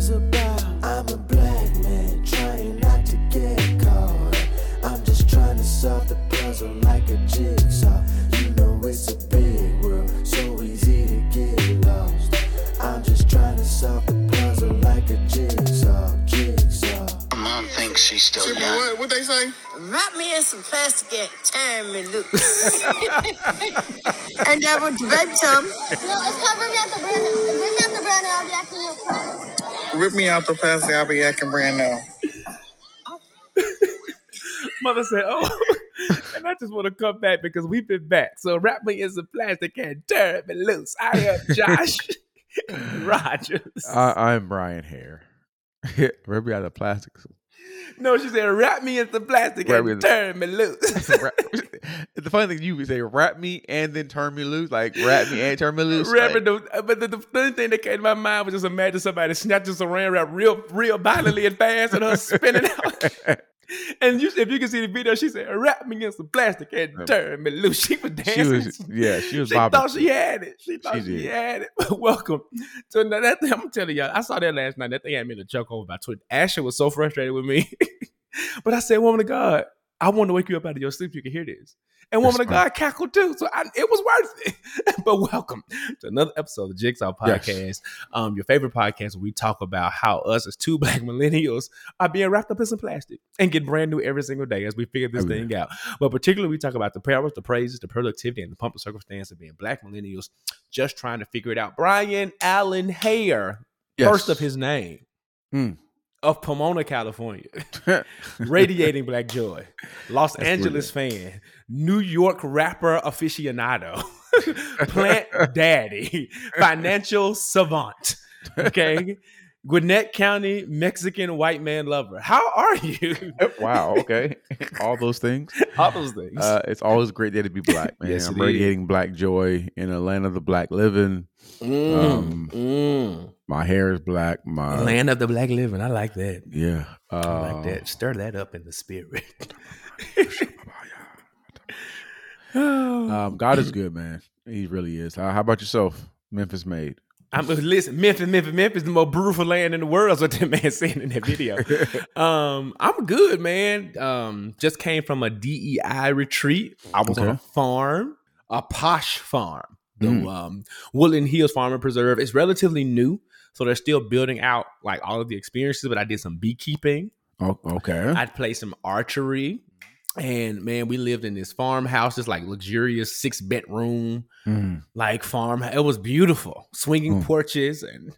is about. I'm a black man trying not to get caught. I'm just trying to solve the puzzle like a jigsaw. You know it's a big world, so easy to get lost. I'm just trying to solve the puzzle like a jigsaw, jigsaw. Mom thinks she's still Trippy, young. what, what they say? Wrap me in some plastic and turn me loose. and that would baby Tom. No, it's called Bring Me Out the Brand Bring Me Out the Brand New, I'll be acting your friend. Rip me out the plastic, I'll be acting brand new. Mother said, "Oh." And I just want to come back because we've been back. So wrap me in some plastic and turn me loose. I am Josh Rodgers. I, I'm Bryan Haire. Rip me out of plastic. no, she said, wrap me in some plastic Wrap and turn me loose. The funny thing you would say, wrap me and then turn me loose, like wrap me and turn me loose. Like- the, but the, the funny thing that came to my mind was just imagine somebody snatching some rain wrap real, real violently and fast and her spinning out. And you, if you can see the video, she said, "Wrap me in some plastic and turn me loose." She was she dancing. was, yeah, she was She bobbing. thought she had it. She thought She she, had it. Welcome to that. that thing, I'm telling y'all, I saw that last night. That thing had me to joke over about Twitter. Asher was so frustrated with me, but I said, "Woman of God, I want to wake you up out of your sleep. You can hear this." And woman of That's God cackled too, so I, it was worth it. but welcome to another episode of the Jigsaw Yes. Podcast, um, your favorite podcast where we talk about how us as two black millennials are being wrapped up in some plastic and get brand new every single day as we figure this Every thing out. But particularly, we talk about the powers, the praises, the productivity, and the pump and circumstance of being black millennials just trying to figure it out. Bryan Allen Haire, Yes. first of his name, Hmm. Of Pomona, California, radiating black joy, Los That's Angeles fan, New York rapper aficionado, plant daddy, financial savant. Okay. Gwinnett County Mexican white man lover. How are you? wow. Okay. All those things. All those things. Uh, it's always a great day to be black, man. Yes, I'm it is. radiating black joy in a land of the black living. Mm, um, mm. My hair is black. My Land of the black living. I like that. yeah. Uh, I like that. Stir that up in the spirit. Um, God is good, man. He really is. How about yourself, Memphis made? I'm listen, Memphis, Memphis, Memphis, the most beautiful land in the world. Is what that man said in that video. um, I'm good, man. Um, just came from a DEI retreat. I was on a farm, a posh farm, the Mm. um, Woodland Hills Farm and Preserve. It's relatively new, so they're still building out like all of the experiences. But I did some beekeeping. Oh, okay. I'd play some archery. And man, we lived in this farmhouse, this like luxurious six bedroom, Mm. like farm. It was beautiful, swinging Mm. porches and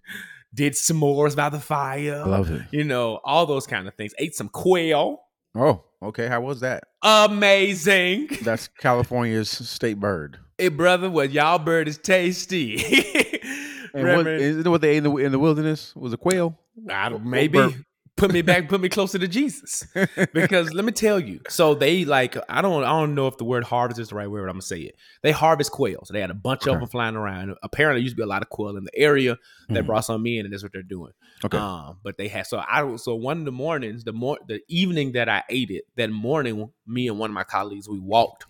did s'mores by the fire. Love it. You know, all those kind of things. Ate some quail. Oh, okay. How was that? Amazing. That's California's state bird. Hey, brother, well, y'all bird is tasty. And what, Reverend- isn't it what they ate in the, in the wilderness? Was a quail? I don't, maybe bird? Put me back, put me closer to Jesus. Because let me tell you, so they like I don't I don't know if the word harvest is the right word. But I'm gonna say it. They harvest quails. they had a bunch of them flying around. Apparently, there used to be a lot of quail in the area. They Mhm. brought some in, and that's what they're doing. Okay. Um, but they had so I so one of the mornings, the more the evening that I ate it, that morning, me and one of my colleagues we walked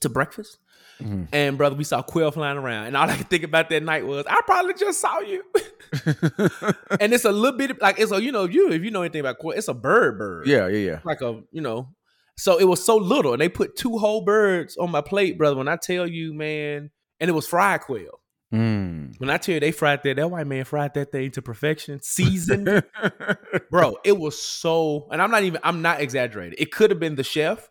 to breakfast. Mhm. And brother, we saw quail flying around, and all I could think about that night was, I probably just saw you. and it's a little bit like it's a you know you if you know anything about quail, it's a bird bird. yeah, yeah, yeah. like a you know. So it was so little, and they put two whole birds on my plate, brother. When I tell you, man, and it was fried quail. Mm. When I tell you they fried that, that white man fried that thing to perfection, seasoned, bro. It was so, and I'm not even, I'm not exaggerating. It could have been the chef,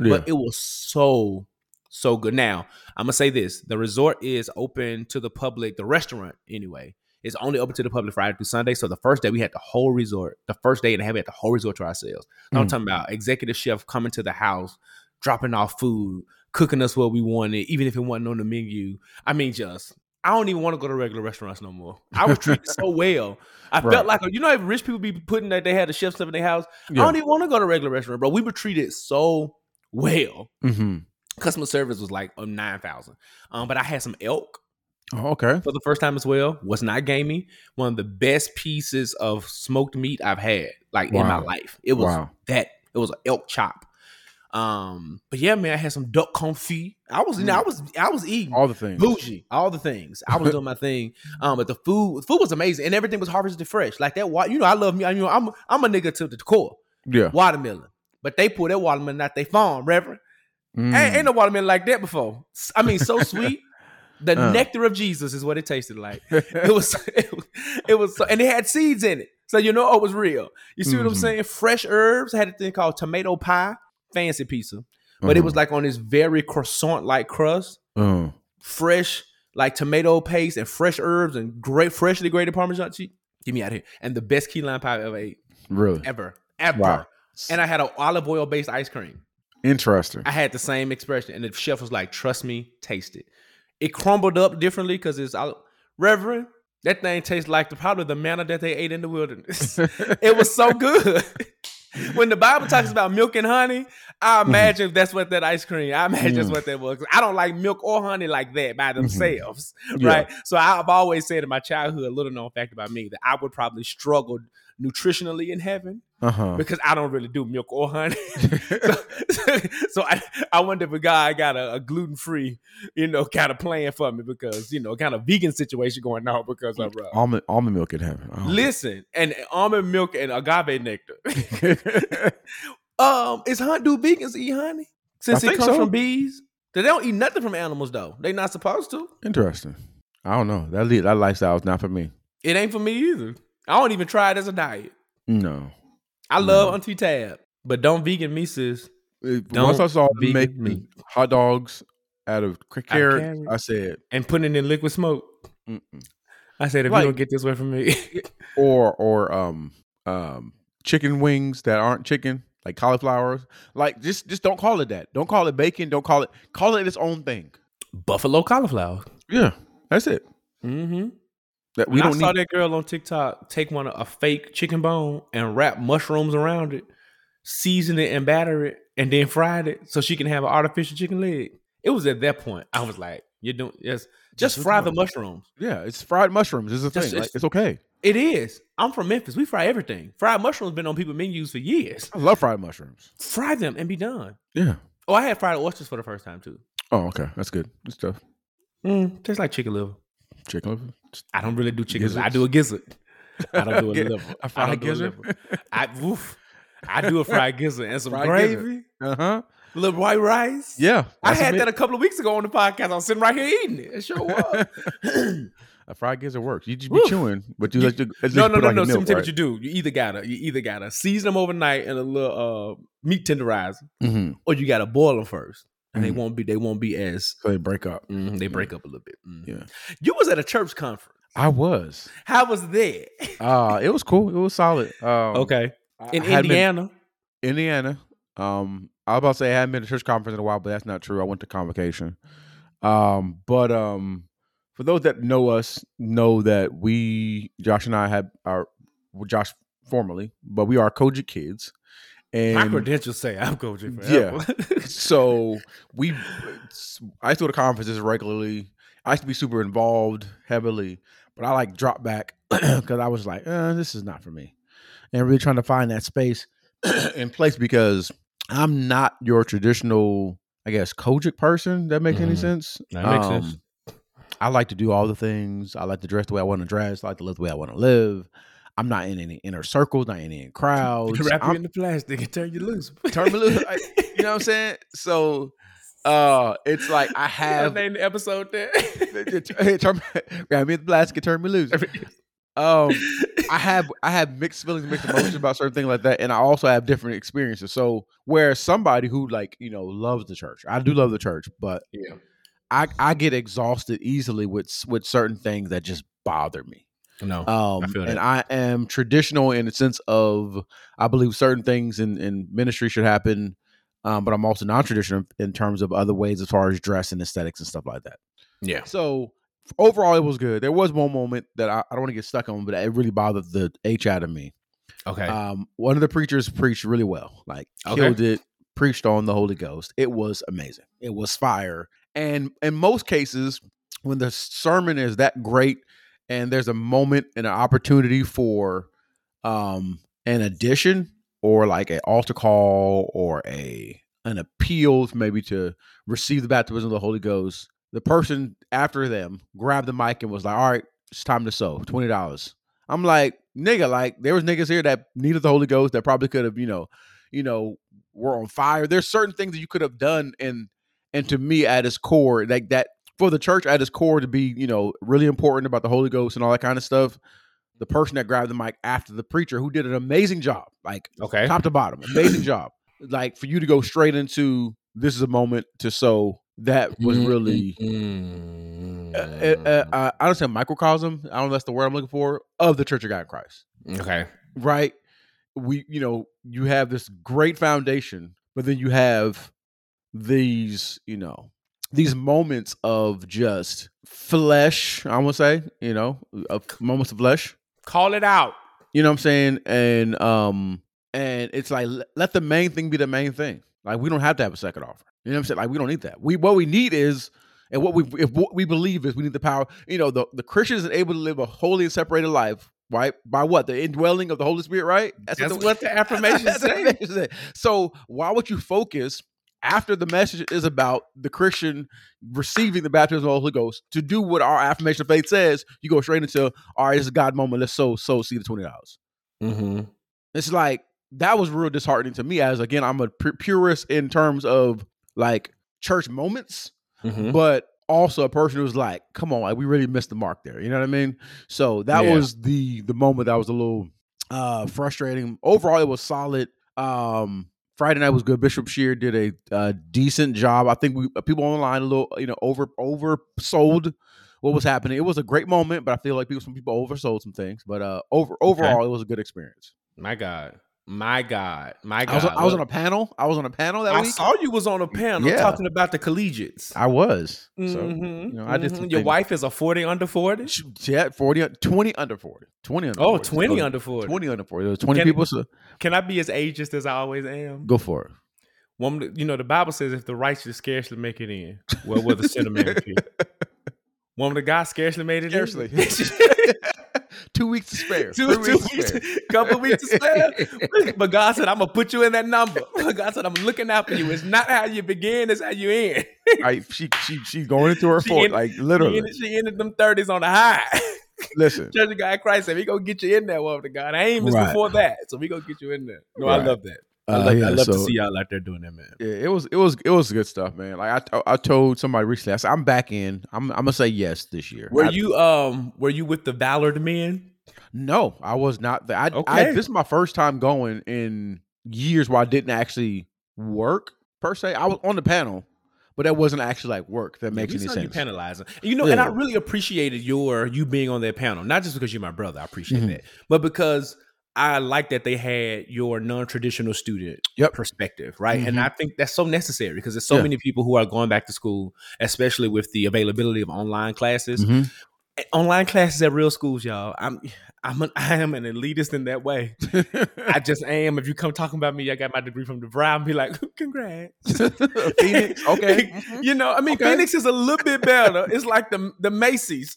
yeah. but it was so so good. Now I'm gonna say this: the resort is open to the public. The restaurant, anyway, is only open to the public Friday through Sunday. So the first day we had the whole resort. The first day and a half we had the whole resort to ourselves. Now I'm Mm. talking about executive chef coming to the house, dropping off food, cooking us what we wanted, even if it wasn't on the menu. I mean, just. I don't even want to go to regular restaurants no more. I was treated so well. I Right. felt like you know, if rich people be putting that they had the chef stuff in their house. I don't even want to go to a regular restaurant, bro. We were treated so well hmm customer service was like um, 9000 um but i had some elk Oh, okay. for the first time as well was not gamey one of the best pieces of smoked meat i've had like in my life it was Wow. that it was an elk chop Um, but yeah, man, I had some duck confit. I was, you know, I was, I was eating All the things. bougie, all the things. I was doing my thing. Um, but the food, food was amazing, and everything was harvested fresh. Like that, you know, I love me. I, you know, I'm, I'm a nigga to the core. Yeah. Watermelon, but they pull that watermelon out they farm, Reverend. Mm. Ain't, ain't no watermelon like that before. I mean, so sweet. The Uh. nectar of Jesus is what it tasted like. It was, it was, it was, so, and it had seeds in it, so you know it was real. You see what I'm Mhm. saying? Fresh herbs. I had a thing called tomato pie, fancy pizza, but it was Uh-huh. like on this very croissant like crust, Uh, fresh like tomato paste and fresh herbs and great freshly grated Parmesan cheese. Get me out of here! And the best key lime pie I ever ate, really ever, ever. Wow. And I had an olive oil based ice cream. Interesting. I had the same expression, and the chef was like, "Trust me, taste it." It crumbled up differently because it's ol- Reverend. That thing tastes like the probably the manna that they ate in the wilderness. it was so good. when the Bible talks about milk and honey, I imagine that's what that ice cream. I imagine that's Mm. what that was. I don't like milk or honey like that by themselves, Yeah. right? So I've always said in my childhood, a little known fact about me, that I would probably struggle nutritionally in heaven Uh huh. because I don't really do milk or honey. so, so I, I wonder if a guy got a, a gluten free, you know, kind of plan for me because you know, kind of vegan situation going on because of uh, almond almond milk in heaven. Oh. listen and almond milk and agave nectar. um, is hunt do vegans eat honey since I it comes so. from bees? They don't eat nothing from animals though. They not supposed to. Interesting. I don't know. That that lifestyle is not for me. It ain't for me either. I don't even try it as a diet. No. I love No. Auntie Tab, but don't vegan me, sis. It- Don't Once I saw them make meat. hot dogs out of carrot, carrot. I said, And putting it in liquid smoke. Mm-mm. I said, if Like- you don't get this way from me, or or um um chicken wings that aren't chicken, like cauliflowers. Like just just don't call it that. Don't call it bacon. Don't call it call it its own thing. buffalo cauliflower. Yeah, that's it. Mm-hmm. That We we I don't saw need. that girl on TikTok take one a fake chicken bone and wrap mushrooms around it, season it and batter it, and then fried it so she can have an artificial chicken leg. It was at that point I was like, "You're doing yes, just fry the mushrooms." Yeah, it's fried mushrooms. Is a thing. Like, it's- it's okay. It is. I'm from Memphis. We fry everything. Fried mushrooms been on people menus for years. I love fried mushrooms. Fry them and be done. Yeah. Oh, I had fried oysters for the first time too. Oh, okay. That's good. Good stuff. Mm, tastes like chicken liver. Chicken liver. I don't really do chicken. liver. I do a gizzard. I don't do a liver. A I fried don't do a gizzard. liver. I woof. I do a fried gizzard and some Fried gravy. Uh huh. a little white rice. Yeah. I had bit- that a couple of weeks ago on the podcast. I was sitting right here eating it. It sure was. a fried gizzard works. You just be Woof. chewing, but you You- like to no, no, no, no. a So let me milk, tell you right? what you do. You either gotta, you either gotta season them overnight in a little uh, meat tenderizer, Mhm. or you gotta boil them first, and they Mhm. won't be, they won't be as So they break up. mhm, they break up a little bit. Mhm. Yeah. You was at a church conference. I was. How was that? Uh it was cool. It was solid. Um, okay, in I hadn't been- Indiana. Indiana. Um, I was about to say I hadn't been to church conference in a while, but that's not true. I went to convocation. Um, but um, for those that know us, know that we, Josh and I, have our Josh formerly, but we are COGIC kids, My credentials say I'm COGIC Yeah. so we, I used to go to conferences regularly. I used to be super involved heavily, but I like dropped back because I was like, uh, this is not for me, and really trying to find that space in place because I'm not your traditional, I guess, COGIC person. That makes any Mhm. sense? That makes sense. I like to do all the things. I like to dress the way I want to dress. I like to live the way I want to live. I'm not in any inner circles, not in any crowds. Wrap you I'm- in the plastic and turn you loose. turn me loose. I- you know what I'm saying? So uh it's like I have name the episode there. turn me, grab me at the blast, turn me loose. Um I have I have mixed feelings mixed emotions about certain things like that. And I also have different experiences. So where somebody who like, you know, loves the church. I do love the church, but yeah. I, I get exhausted easily with with certain things that just bother me. No. Um, feel and. I am traditional in the sense of I believe certain things in, in ministry should happen, um, but I'm also non-traditional in terms of other ways as far as dress and aesthetics and stuff like that. yeah. So overall, it was good. There was one moment that I, I don't want to get stuck on, but it really bothered the H out of me. Okay. Um, one of the preachers preached really well, like Okay. killed it, preached on the Holy Ghost. It was amazing. It was fire. And in most cases, when the sermon is that great and there's a moment and an opportunity for um an addition or like an altar call or a an appeal maybe to receive the baptism of the Holy Ghost, the person after them grabbed the mic and was like, "All right, it's time to sow twenty dollars." I'm like, nigga, like there was niggas here that needed the Holy Ghost that probably could have, you know, you know, were on fire. There's certain things that you could have done, and and to me, at its core, like that for the church at its core to be, you know, really important about the Holy Ghost and all that kind of stuff. The person that grabbed the mic after the preacher, who did an amazing job, like Okay. top to bottom, amazing job. Like for you to go straight into this is a moment to sow. That was really Mm. uh, uh, uh, I don't say microcosm. I don't know if that's the word I'm looking for of the Church of God in Christ. okay. Right? We, you know, you have this great foundation, but then you have these, you know, these moments of just flesh. I want to say, you know, of moments of flesh. Call it out. You know what I'm saying? And um, and it's like let the main thing be the main thing. Like we don't have to have a second offer. You know what I'm saying? Like we don't need that. We what we need is and what we if what we believe is we need the power. You know, the the Christian is able to live a holy and separated life, right? By what the indwelling of the Holy Spirit, right? That's the- what the that's what the say. So why would you focus after the message is about the Christian receiving the baptism of the Holy Ghost to do what our affirmation of faith says? You go straight into all right, is a God moment. Let's sow sow seed of twenty dollars. Mm-hmm. It's like that was real disheartening to me as again I'm a pu- purist in terms of like church moments, Mm-hmm. but also a person who's like, come on, like we really missed the mark there. You know what I mean? So that Yeah. was the the moment that was a little uh frustrating. Overall, it was solid. Um Friday night was good. Bishop Shear did a uh, decent job. I think we uh, people online a little, you know, over oversold what was happening. It was a great moment, but I feel like people some people oversold some things. But uh over overall, it was a good experience. My God. My God. My God. I was, I was on a panel. I was on a panel that I week. saw you was on a panel Yeah. talking about the collegiates. I was. So, Mhm, you know, I did mhm. some Your wife is a 40 under 40? She, she had 40, 20 under 40. 20 under Oh, 40. 20 under 40. 20 under 40. There 20 Can- people. So Can I be as ageist as I always am? go for it. Woman, you know, the Bible says if the righteous scarcely make it in, well, will the sinner man be? Woman of God scarcely made it Scarcely. in. two weeks to spare. two, two weeks to weeks, spare. couple weeks to spare. But God said, I'm gonna put you in that number. God said, I'm looking out for you. It's not how you begin, it's how you end. Right, she she she's going into her She fourth, like She literally. ended, she ended them 30s on the high. Listen, Church of God Christ said, we gonna get you in there, woman of God. I ain't missed Right. before that. So we gonna get you in there. No, I love that. I Uh, love, I yeah, love to see y'all out there doing that, man. yeah, it was it was it was good stuff, man. Like I to- I told somebody recently, I said I'm back in. I'm I'm gonna say yes this year. Were I- you um were you with the Valor Men? No, I was not. there. I, I Okay. this is my first time going in years where I didn't actually work per se. I was on the panel, but that wasn't actually like work. That makes we any saw sense. You penalizing, and, you know, and I really appreciated your you being on that panel, not just because you're my brother, I appreciate Mhm. that, but because I like that they had your non-traditional student Yep. perspective, right? And Mhm. I think that's so necessary because there's so Yeah. many people who are going back to school, especially with the availability of online classes. Mhm. Online classes at real schools, y'all. I'm I'm an, I am an elitist in that way. I just am. If you come talking about me, I got my degree from the Brown. Be like, congrats. Phoenix, okay. Mhm. you know, I mean, Okay. Phoenix is a little bit better. It's like the the Macy's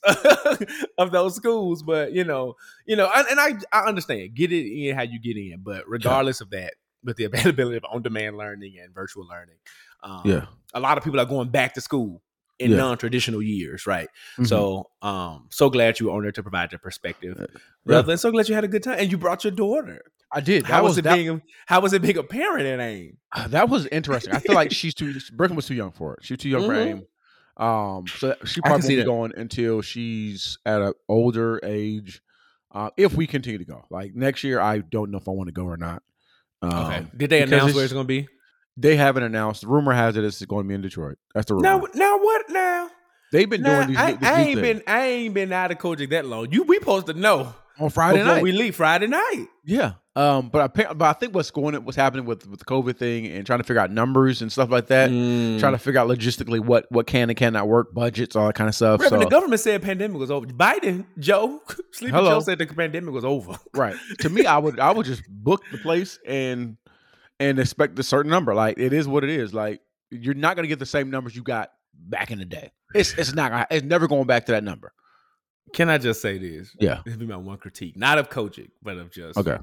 of those schools, but you know, you know, and, and I I understand get it in how you get in, but regardless of that, with the availability of on demand learning and virtual learning, um, Yeah. a lot of people are going back to school in Yeah. non traditional years, right? Mhm. So, um, so glad you were on there to provide your perspective, Yeah. brother, and so glad you had a good time, and you brought your daughter. I did. How was, was it that, being? How was it being a parent in AIM? uh, that was interesting. I feel like she's too. Brooklyn was too young for it. She was too young for Mhm. AIM. Um, so she probably be going until she's at an older age. Uh, if we continue to go, like next year, I don't know if I want to go or not. Um, Okay. Did they announce where it's going to be? They haven't announced. The rumor has it it's going to be in Detroit. That's the rumor. Now, now what? Now, They've been now doing these. I, this I ain't thing. been. I ain't been out of COGIC that long. You, we supposed to know on Friday night. we leave Friday night. Yeah. Um, but I but I think what's going what's happening with with the COVID thing and trying to figure out numbers and stuff like that. Mm. Trying to figure out logistically what what can and cannot work, budgets, all that kind of stuff. Reverend, So the government said pandemic was over. Biden, Joe, Sleepy Hello. Joe said the pandemic was over. right to me, I would I would just book the place and and expect a certain number. Like it is what it is. Like you're not gonna get the same numbers you got back in the day. It's it's not gonna- it's never going back to that number. Can I just say this? Yeah. This be my one critique, not of COGIC, but of just Okay.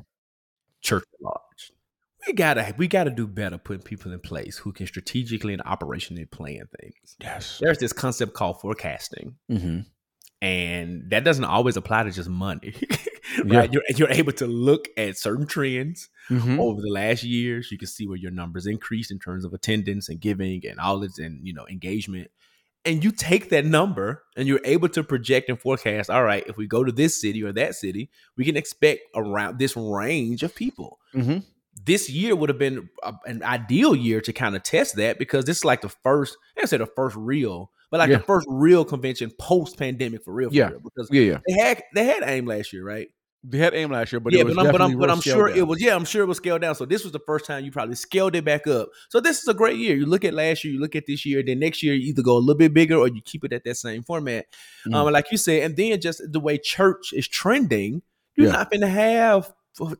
church at large. we gotta we gotta do better putting people in place who can strategically and operationally plan things. Yes. There's this concept called forecasting, Mm-hmm. and that doesn't always apply to just money. Yeah. right? You're, you're able to look at certain trends Mm-hmm. over the last years. You can see where your numbers increased in terms of attendance and giving and all this and you know engagement. And you take that number and you're able to project and forecast. All right, if we go to this city or that city, we can expect around this range of people. Mm-hmm. This year would have been a, an ideal year to kind of test that because this is like the first, I say the first real, but like Yeah. the first real convention post pandemic for real. For Yeah. real, because Yeah, yeah. they had they had AIM last year, right? They had aim last year, but yeah, it was but I'm, but I'm, but I'm sure down. it was. Yeah, I'm sure it was scaled down. So this was the first time you probably scaled it back up. So this is a great year. You look at last year, you look at this year, then next year you either go a little bit bigger or you keep it at that same format. Mhm. Um, like you said, and then just the way church is trending, you're Yeah. not going to have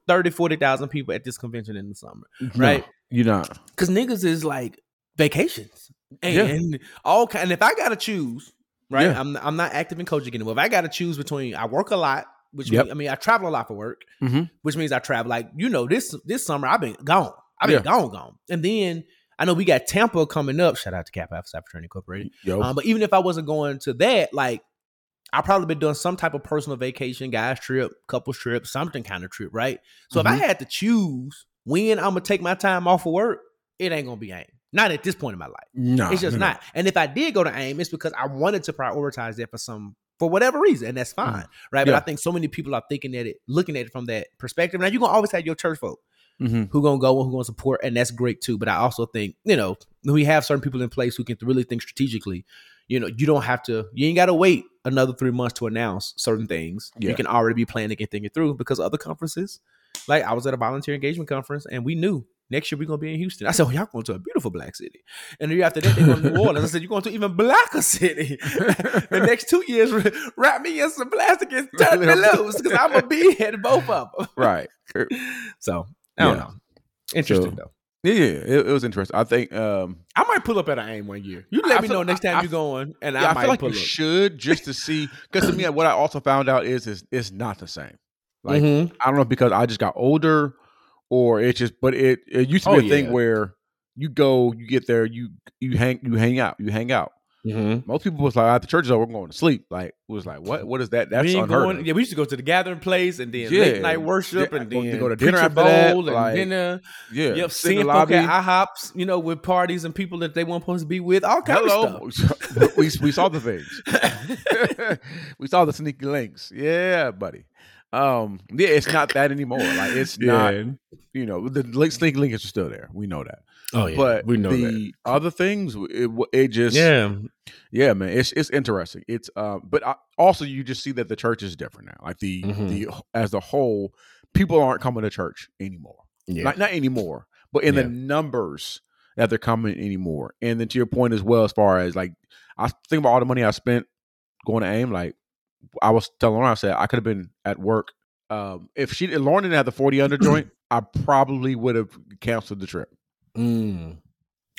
30, 40,000 people at this convention in the summer, No, right? You're not. Because niggas is like vacations and, Yeah. and all kind. And if I got to choose, right? Yeah. I'm I'm not active in COGIC anymore. If I got to choose between, I work a lot. Which Yep. mean, I mean, I travel a lot for work Mhm. which means I travel. Like you know, this this summer I've been gone. I've been Yeah. gone, gone. And then I know we got Tampa coming up. Shout out to Kappa Alpha Psi Fraternity Incorporated. Um, but even if I wasn't going to that, like I probably been doing some type of personal vacation, guys trip, couples trip, something kind of trip, right? So if I had to choose when I'm gonna take my time off of work, it ain't gonna be AIM. Not at this point in my life. no, it's just no, no. not. And if I did go to AIM, it's because I wanted to prioritize that for some for whatever reason, and that's fine, right? But Yeah. I think so many people are thinking at it, looking at it from that perspective. Now you're gonna always have your church folk Mhm. who gonna go and who gonna support, and that's great too. But I also think you know we have certain people in place who can really think strategically. You know, you don't have to. You ain't got to wait another three months to announce certain things. Yeah. You can already be planning and thinking through because other conferences, like I was at a volunteer engagement conference, and we knew next year we're gonna be in Houston. I said, well, y'all going to a beautiful black city, and the year after that they're going to New Orleans. I said, you're going to even blacker city. the next two years, wrap me in some plastic and turn me loose because I'm gonna be at both of them. Right. So I don't Yeah. know. Interesting So- though. Yeah, yeah, it, it was interesting. I think um I might pull up at an aim one year. You I let me feel- know next time I- you're going, and yeah, I I, might feel like pull you up. should just to see because to me what I also found out is is it's not the same. Like Mhm. I don't know because I just got older or it just but it it used to be Oh, a thing yeah. where you go, you get there, you you hang you hang out, you hang out. Mhm. Most people was like, "Ah, the church is over, we're going to sleep. Like, it was like, what? What is that? That's we unheard going. of. Yeah, we used to go to the gathering place and then Yeah. late night worship Yeah, and then to go to dinner after that, bowl and like, dinner. Yeah, Yep, sit in seeing the folk lobby. at IHOPs, you know, with parties and people that they weren't supposed to be with, all kinds of Hello, stuff. we we saw the things. we saw the sneaky links. Yeah, buddy. Um, yeah, it's not that anymore. Like, it's not. You know, the link, links are still there. We know that. Oh yeah, but we know that. the other things, it, it just Yeah, yeah, man, it's it's interesting. It's um, but I, also you just see that the church is different now. Like the Mhm. the as a whole, people aren't coming to church anymore. yeah. Not not anymore, but in Yeah. the numbers that they're coming anymore. And then to your point as well, as far as like I think about all the money I spent going to AIM. Like I was telling Lauren, I said I could have been at work. Um, if she if Lauren didn't have the forty under joint, I probably would have canceled the trip. Mm.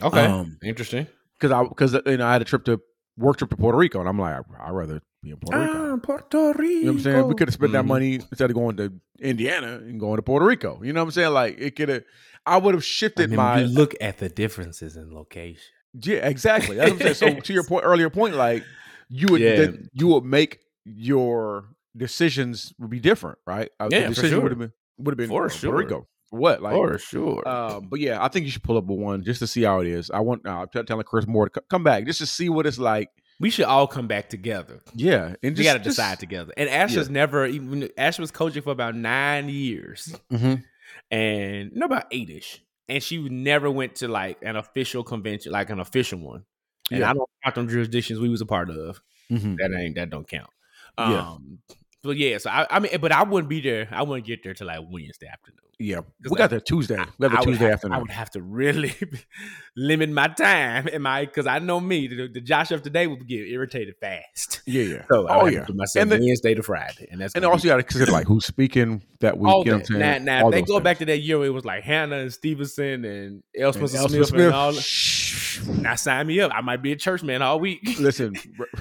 Okay, Um, interesting. because I because you know I had a trip to work trip to Puerto Rico, and I'm like, I'd rather be in Puerto Rico. Ah, Puerto Rico. You know what I'm saying? We could have spent that Mhm. money instead of going to Indiana and going to Puerto Rico. You know what I'm saying? Like it could have. I would have I shifted mean, my you look at the differences in location. Yeah, exactly. That's what I'm saying. So to your point, earlier point, like you would Yeah. you would make your decisions would be different, right? Uh, Yeah, the for decision sure. would have been would have been For uh, sure. Rico. What like? For sure. Um, but yeah, I think you should pull up with one just to see how it is. I want. Uh, I'm telling Chris Moore to c- come back just to see what it's like. we should all come back together. Yeah, and just we got to decide together. And Ash has never even Ash was COGIC for about nine years, Mhm. and no, about eight ish. And she never went to like an official convention, like an official one. And Yeah. I don't count them jurisdictions we was a part of. Mhm. That ain't that don't count. Yeah. Um, but yeah, so I, I mean, but I wouldn't be there. I wouldn't get there till like Wednesday afternoon. Yeah, we got there Tuesday. We got I there Tuesday have- I afternoon. would have to really limit my time and my because I know me. The, the Josh of today would get irritated fast. Yeah, yeah. So I oh yeah. myself And then- Wednesday to Friday, and that's And also be you got to consider like who's speaking that week. all you know that. what I'm saying? Now, now if they go back to that year, where it was like Hannah and Stevenson and Elspeth Smith, Elspeth and all. Now sign me up. I might be a church man all week. Listen,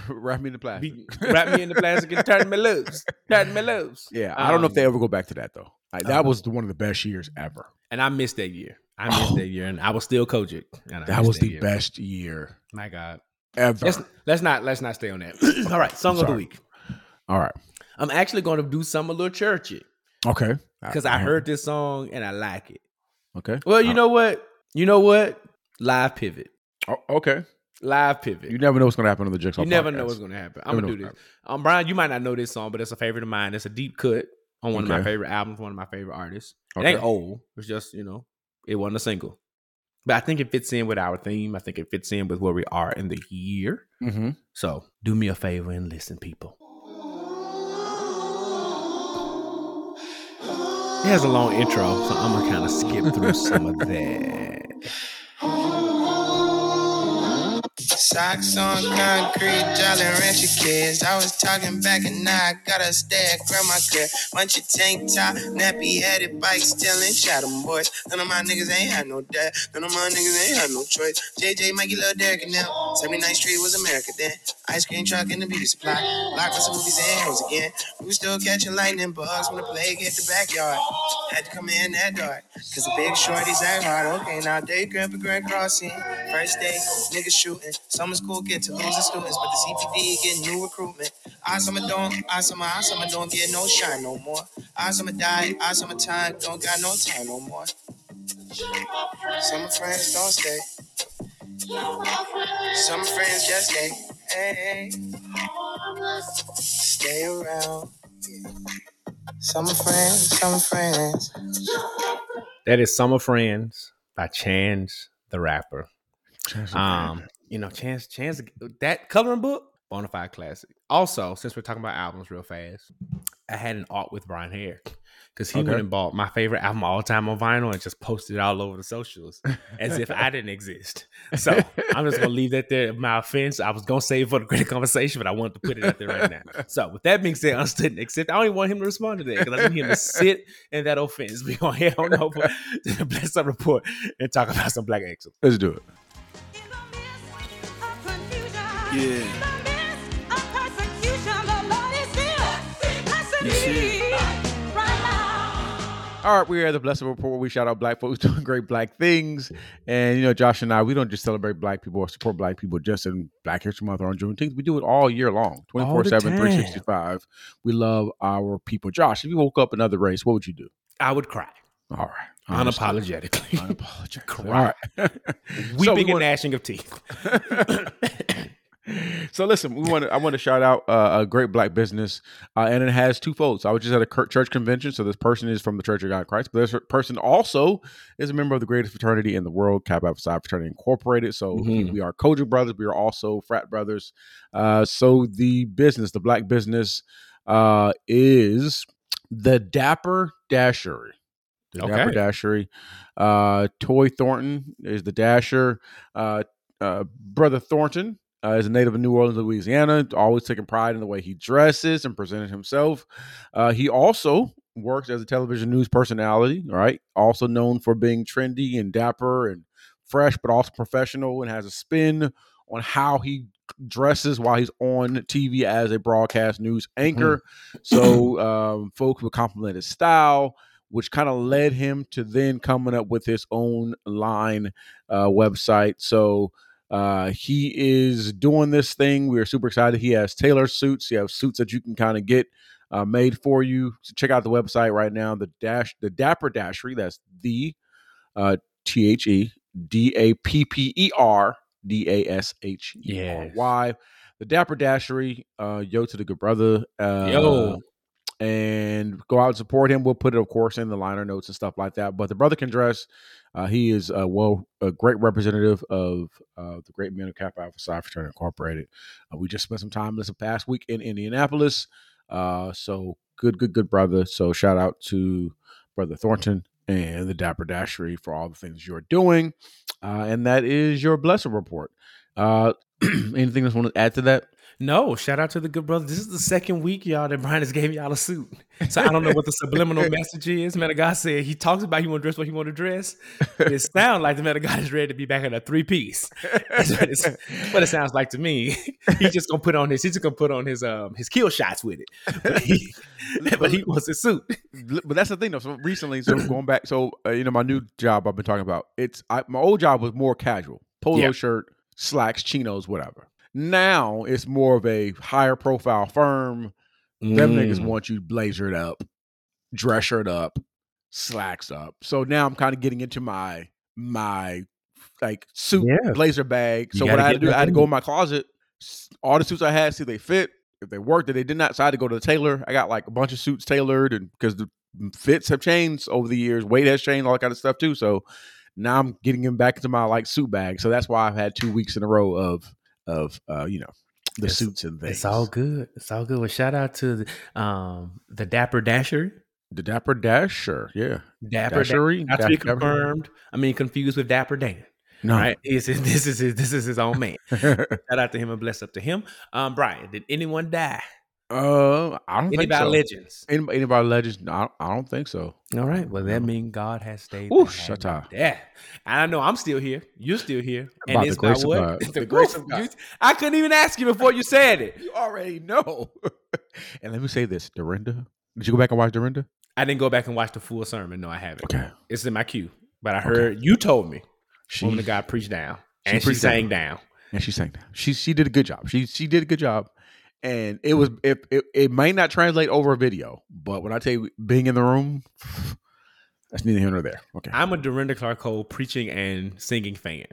wrap me in the plastic. Be, wrap me in the plastic and turn me loose. Turn me loose. Yeah, I don't know if Um, they ever go back to that though. Like, that Uh-huh. was the, one of the best years ever. And I missed that year. I missed Oh. that year, and I was still COGIC. I That was the year. best year My God. ever. Let's let's not let's not stay on that. All right, song of the week. All right. I'm actually going to do some a little churchy Okay. because I heard this song and I like it. Okay. Well, you Uh, know what? You know what? Live pivot. oh, okay. Live pivot. You never know what's going to happen on the Jigsaw You never know what's going to happen. I'm Never gonna do this. Um, Bryan, you might not know this song, but it's a favorite of mine. It's a deep cut on one of my favorite albums, one of my favorite artists. It ain't old. It's just you know, it wasn't a single. But I think it fits in with our theme. I think it fits in with where we are in the year. Mm-hmm. So do me a favor and listen, people. It has a long intro, so I'm gonna kind of skip through some of that. Socks on concrete, Jolly Rancher kids. I was talking back and now I gotta stay at grandma crib. Bunch of tank top, nappy headed bikes, stealing Chatham boys. None of my niggas ain't had no dad. None of my niggas ain't had no choice. JJ, Mikey, Lil Derek, and them. 79th Street was America then. Ice cream truck and the beauty supply. Lock us some movies and heroes again. We was still catching lightning bugs when the plague hit the backyard. Had to come in that dark. Cause the big shorties act hard. Okay, now day grandpa grand crossing. First day, niggas shooting. Summer school get to losing students, but the CPD getting new recruitment. I summer don't, I summer, I summer don't get no shine no more. I summer die, I summer time don't got no time no more. Summer friends don't stay. Summer friends just stay. Hey, stay around. Yeah. Summer friends, summer friends. That is Summer Friends by Chance the Rapper. Um, you know, Chance, Chance, that coloring book, bona fide classic. Also, since we're talking about albums real fast, I had an art with Bryan Haire because he Okay. went and bought my favorite album all time on vinyl and just posted it all over the socials as if I didn't exist. So I'm just gonna leave that there. My offense, I was gonna save for the greater conversation, but I wanted to put it out there right now. So with that being said, understood and accept. I don't even want him to respond to that because I need him to sit in that offense. We gonna head on over to the Bless Up Report and talk about some black excellence. Let's do it. Yeah. All right, we are at the Blessed Report where we shout out black folks doing great black things. And, you know, Josh and I, we don't just celebrate black people or support black people just in Black History Month or on Juneteenth. We do it all year long, 24 7, 365. We love our people. Josh, if you woke up another race, what would you do? I would cry All right. Unapologetically, Unapologetic. All right. So we weeping and want- gnashing of teeth. so listen, we want to, I want to shout out uh, a great black business, uh, and it has two folks. I was just at a church convention, so this person is from the Church of God in Christ, but this person also is a member of the greatest fraternity in the world, Kappa Alpha Psi Fraternity Incorporated. So Mhm. we are COGIC brothers. We are also frat brothers. Uh, so the business, the black business, uh, is the Dapper Dashery. The Dapper Dashery. Uh, Toi Thornton is the Dasher. Uh, uh, Brother Thornton uh, is a native of New Orleans, Louisiana, always taking pride in the way he dresses and presented himself. Uh, he also works as a television news personality, right? Also known for being trendy and dapper and fresh, but also professional and has a spin on how he dresses while he's on TV as a broadcast news anchor. So um, folks would compliment his style, which kind of led him to then coming up with his own line uh, website. So uh, he is doing this thing. We are super excited. He has tailor suits. He has suits that you can kind of get uh, made for you. So check out the website right now. The dash, the Dapper Dashery. That's the uh, T H E D A P P E R D A S H E R Yes. The Dapper Dashery. Uh, yo to the good brother. Uh, Yo. And go out and support him. We'll put it, of course, in the liner notes and stuff like that. But the brother can dress. Uh, he is a well a great representative of uh, the great men of Kappa Alpha Psi Fraternity Incorporated. Uh, we just spent some time this past week in Indianapolis. Uh, so good, good, good brother. So shout out to brother Thornton and the Dapper Dashery for all the things you're doing. Uh, and that is your blessing report. Uh, anything else want to add to that? No, shout out to the good brother. This is the second week, y'all, that Bryan has gave y'all a suit. So I don't know what the subliminal message is. Man of God said he talks about he want to dress what he want to dress. It sounds like the man of God is ready to be back in a three piece. That's what, what it sounds like to me. He's just gonna put on his. He's just gonna put on his um his kill shots with it. But he- but he wants a suit. but that's the thing though. So recently, so going back, so uh, you know, my new job I've been talking about. It's I, my old job was more casual, polo Yeah. shirt, slacks, chinos, whatever. Now it's more of a higher profile firm. Them niggas Mm. want you blazered up, dress shirt up, slacks up. So now I'm kind of getting into my my like suit Yeah. blazer bag. You So what I had to do, I had to go in my closet. All the suits I had, see they fit. If they worked, if they did not, so I had to go to the tailor. I got like a bunch of suits tailored, and because the fits have changed over the years, weight has changed, all that kind of stuff too. So now I'm getting them back into my like suit bag. So that's why I've had two weeks in a row of of uh, you know the It's- suits and things. It's all good. It's all good. Well, shout out to the, um the Dapper Dasher. The Dapper Dasher, yeah. Dapper Dasher. Dashery? Not to be Dapper- confirmed. I mean, confused with Dapper Dan. No. Right? This is this is his, this is his own man. Shout out to him and bless up to him. Um, Bryan, did anyone die? Uh, I don't Any think by so. legends? Any, anybody legends? No, I don't, I don't think so. All right. Well, that No. means God has stayed. Ooh, shut up. Yeah. And I know I'm still here. You're still here. And By the grace by of what? God. The The grace grace of of God. God. I couldn't even ask you before you said it. You already know. and let me say this, Dorinda. Did you go back and watch Dorinda? I didn't go back and watch the full sermon. No, I haven't. Okay. It's in my queue. But I heard you told me She woman of God preached down. she And she preached sang down. down. and she sang. down. She she did a good job. She she did a good job. And it was it, it it may not translate over a video, but when I tell you being in the room, that's neither here nor there. Okay. I'm a Dorinda Clark Cole preaching and singing fan.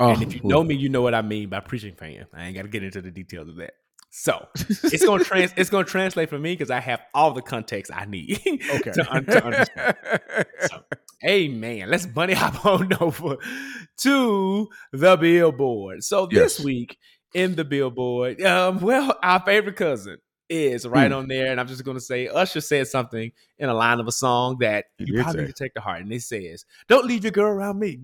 Oh, and if you know me, you know what I mean by preaching fan. I ain't got to get into the details of that. So it's gonna trans it's gonna translate for me because I have all the context I need. okay. to, un- to understand. So, hey man, let's bunny hop on over to the billboard. So this Yes. week in the billboard, um, well, our favorite cousin is right on there, and I'm just gonna say Usher said something in a line of a song that you did probably say. need to take to heart, and it says, "Don't leave your girl around me,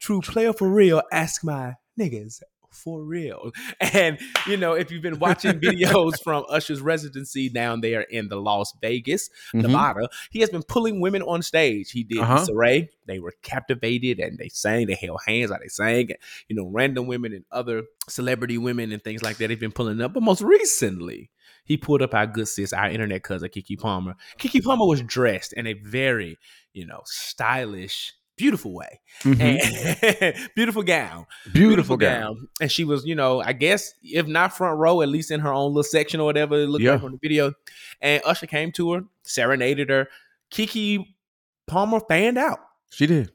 true player for real. Ask my niggas." For real. And, you know, if you've been watching videos from Usher's residency down there in the Las Vegas, Mhm. Nevada, he has been pulling women on stage. He did Uh-huh. Issa Rae. They were captivated and they sang, they held hands like they sang. You know, random women and other celebrity women and things like that. They've been pulling up. But most recently, he pulled up our good sis, our internet cousin, Keke Palmer. Keke Palmer was dressed in a very, you know, stylish, beautiful way. Mhm. And beautiful gown Beautiful gown. And she was, you know, I guess if not front row, at least in her own little section or whatever. It looked Yeah. like on the video. And Usher came to her, serenaded her. Keke Palmer fanned out. She did.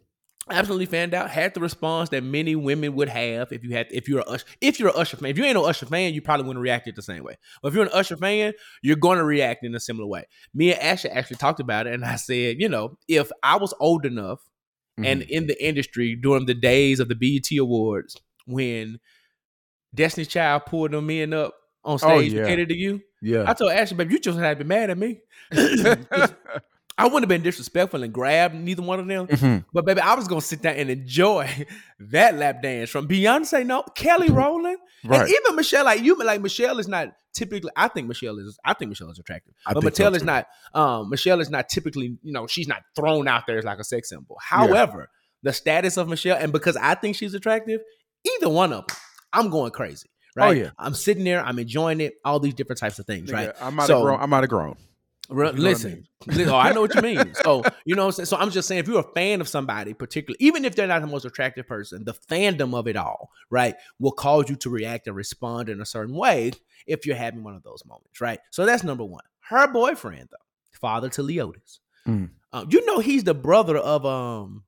Absolutely fanned out. Had the response that many women would have if you had if you're a Usher, if you're a Usher fan. If you ain't no Usher fan, you probably wouldn't react it the same way. But if you're an Usher fan, you're going to react in a similar way. Me and Ashley actually talked about it, and I said, you know, if I was old enough and Mm-hmm. in the industry during the days of the BET Awards when Destiny Child pulled them men up on Oh, stage to yeah. to you. yeah. I told Ashley, baby, you just had to be mad at me. I wouldn't have been disrespectful and grabbed neither one of them. Mhm. But baby, I was gonna sit down and enjoy that lap dance from Beyonce, no Kelly Rowland, Right. and even Michelle. Like you, like Michelle is not typically. I think Michelle is. I think Michelle is attractive, I but Michelle is not. Um, Michelle is not typically. You know, she's not thrown out there as like a sex symbol. However, the status of Michelle, and because I think she's attractive, either one of them, I'm going crazy. Right? Oh, yeah. I'm sitting there. I'm enjoying it. All these different types of things. Right. I might have So- grown. I might have grown. Re- what I listen, li- oh, I know what you mean. So you know, what I'm saying? so I'm just saying, if you're a fan of somebody, particularly, even if they're not the most attractive person, the fandom of it all, right, will cause you to react and respond in a certain way if you're having one of those moments, right? So that's number one. Her boyfriend, though, father to Leodis, Mm. um, you know, he's the brother of um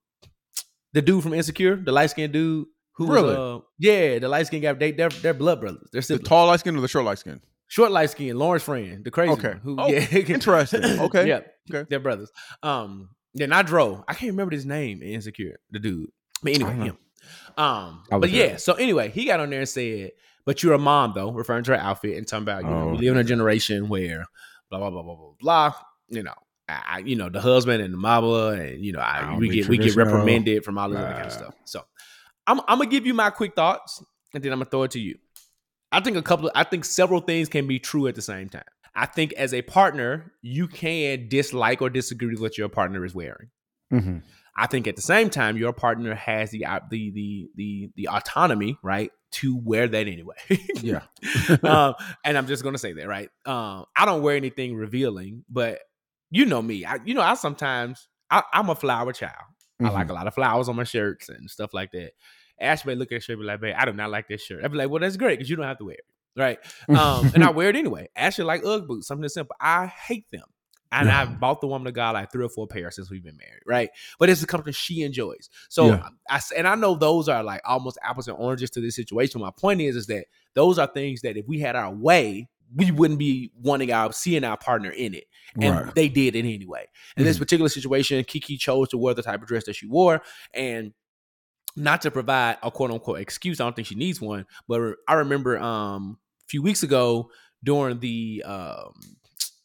the dude from Insecure, the light skinned dude. Who was, Really? uh, yeah, the light skinned guy. They, they're, they're blood brothers. They're The tall light skin or the short light skin? Short light skin, Lawrence friend, the crazy Okay. one. Who, Oh, yeah. interesting. Okay. yeah. Okay. They're brothers. Um, then I Dro. I can't remember his name in Insecure, the dude. But anyway, know. him. Um, but yeah, so anyway, he got on there and said, But you're a mom, though, referring to her outfit and talking about, you know, Oh. we live in a generation where blah blah blah blah blah blah. You know, I, you know, the husband and the mama, and you know, I, we get we get reprimanded from all this other kind of stuff. So I'm I'm gonna give you my quick thoughts and then I'm gonna throw it to you. I think a couple. I think several things can be true at the same time. I think as a partner, you can dislike or disagree with what your partner is wearing. Mm-hmm. I think at the same time, your partner has the the the the the autonomy, right, to wear that anyway. Yeah. um, and I'm just gonna say that, right? Um, I don't wear anything revealing, but you know me. I, you know, I sometimes I, I'm a flower child. I Mm-hmm. like a lot of flowers on my shirts and stuff like that. Ash may look at the shirt and be like, babe, I do not like this shirt. I'd be like, well, that's great because you don't have to wear it. Right. Um, and I wear it anyway. Ashley like Ugg boots, something simple. I hate them. And Yeah. I've bought the woman of God like three or four pairs since we've been married, right? But it's something she enjoys. So Yeah. I and I know those are like almost apples and oranges to this situation. My point is, is that those are things that if we had our way, we wouldn't be wanting our seeing our partner in it. And Right. they did it anyway. In this particular situation, Keke chose to wear the type of dress that she wore, and not to provide a quote unquote excuse. I don't think she needs one, but I remember um a few weeks ago during the um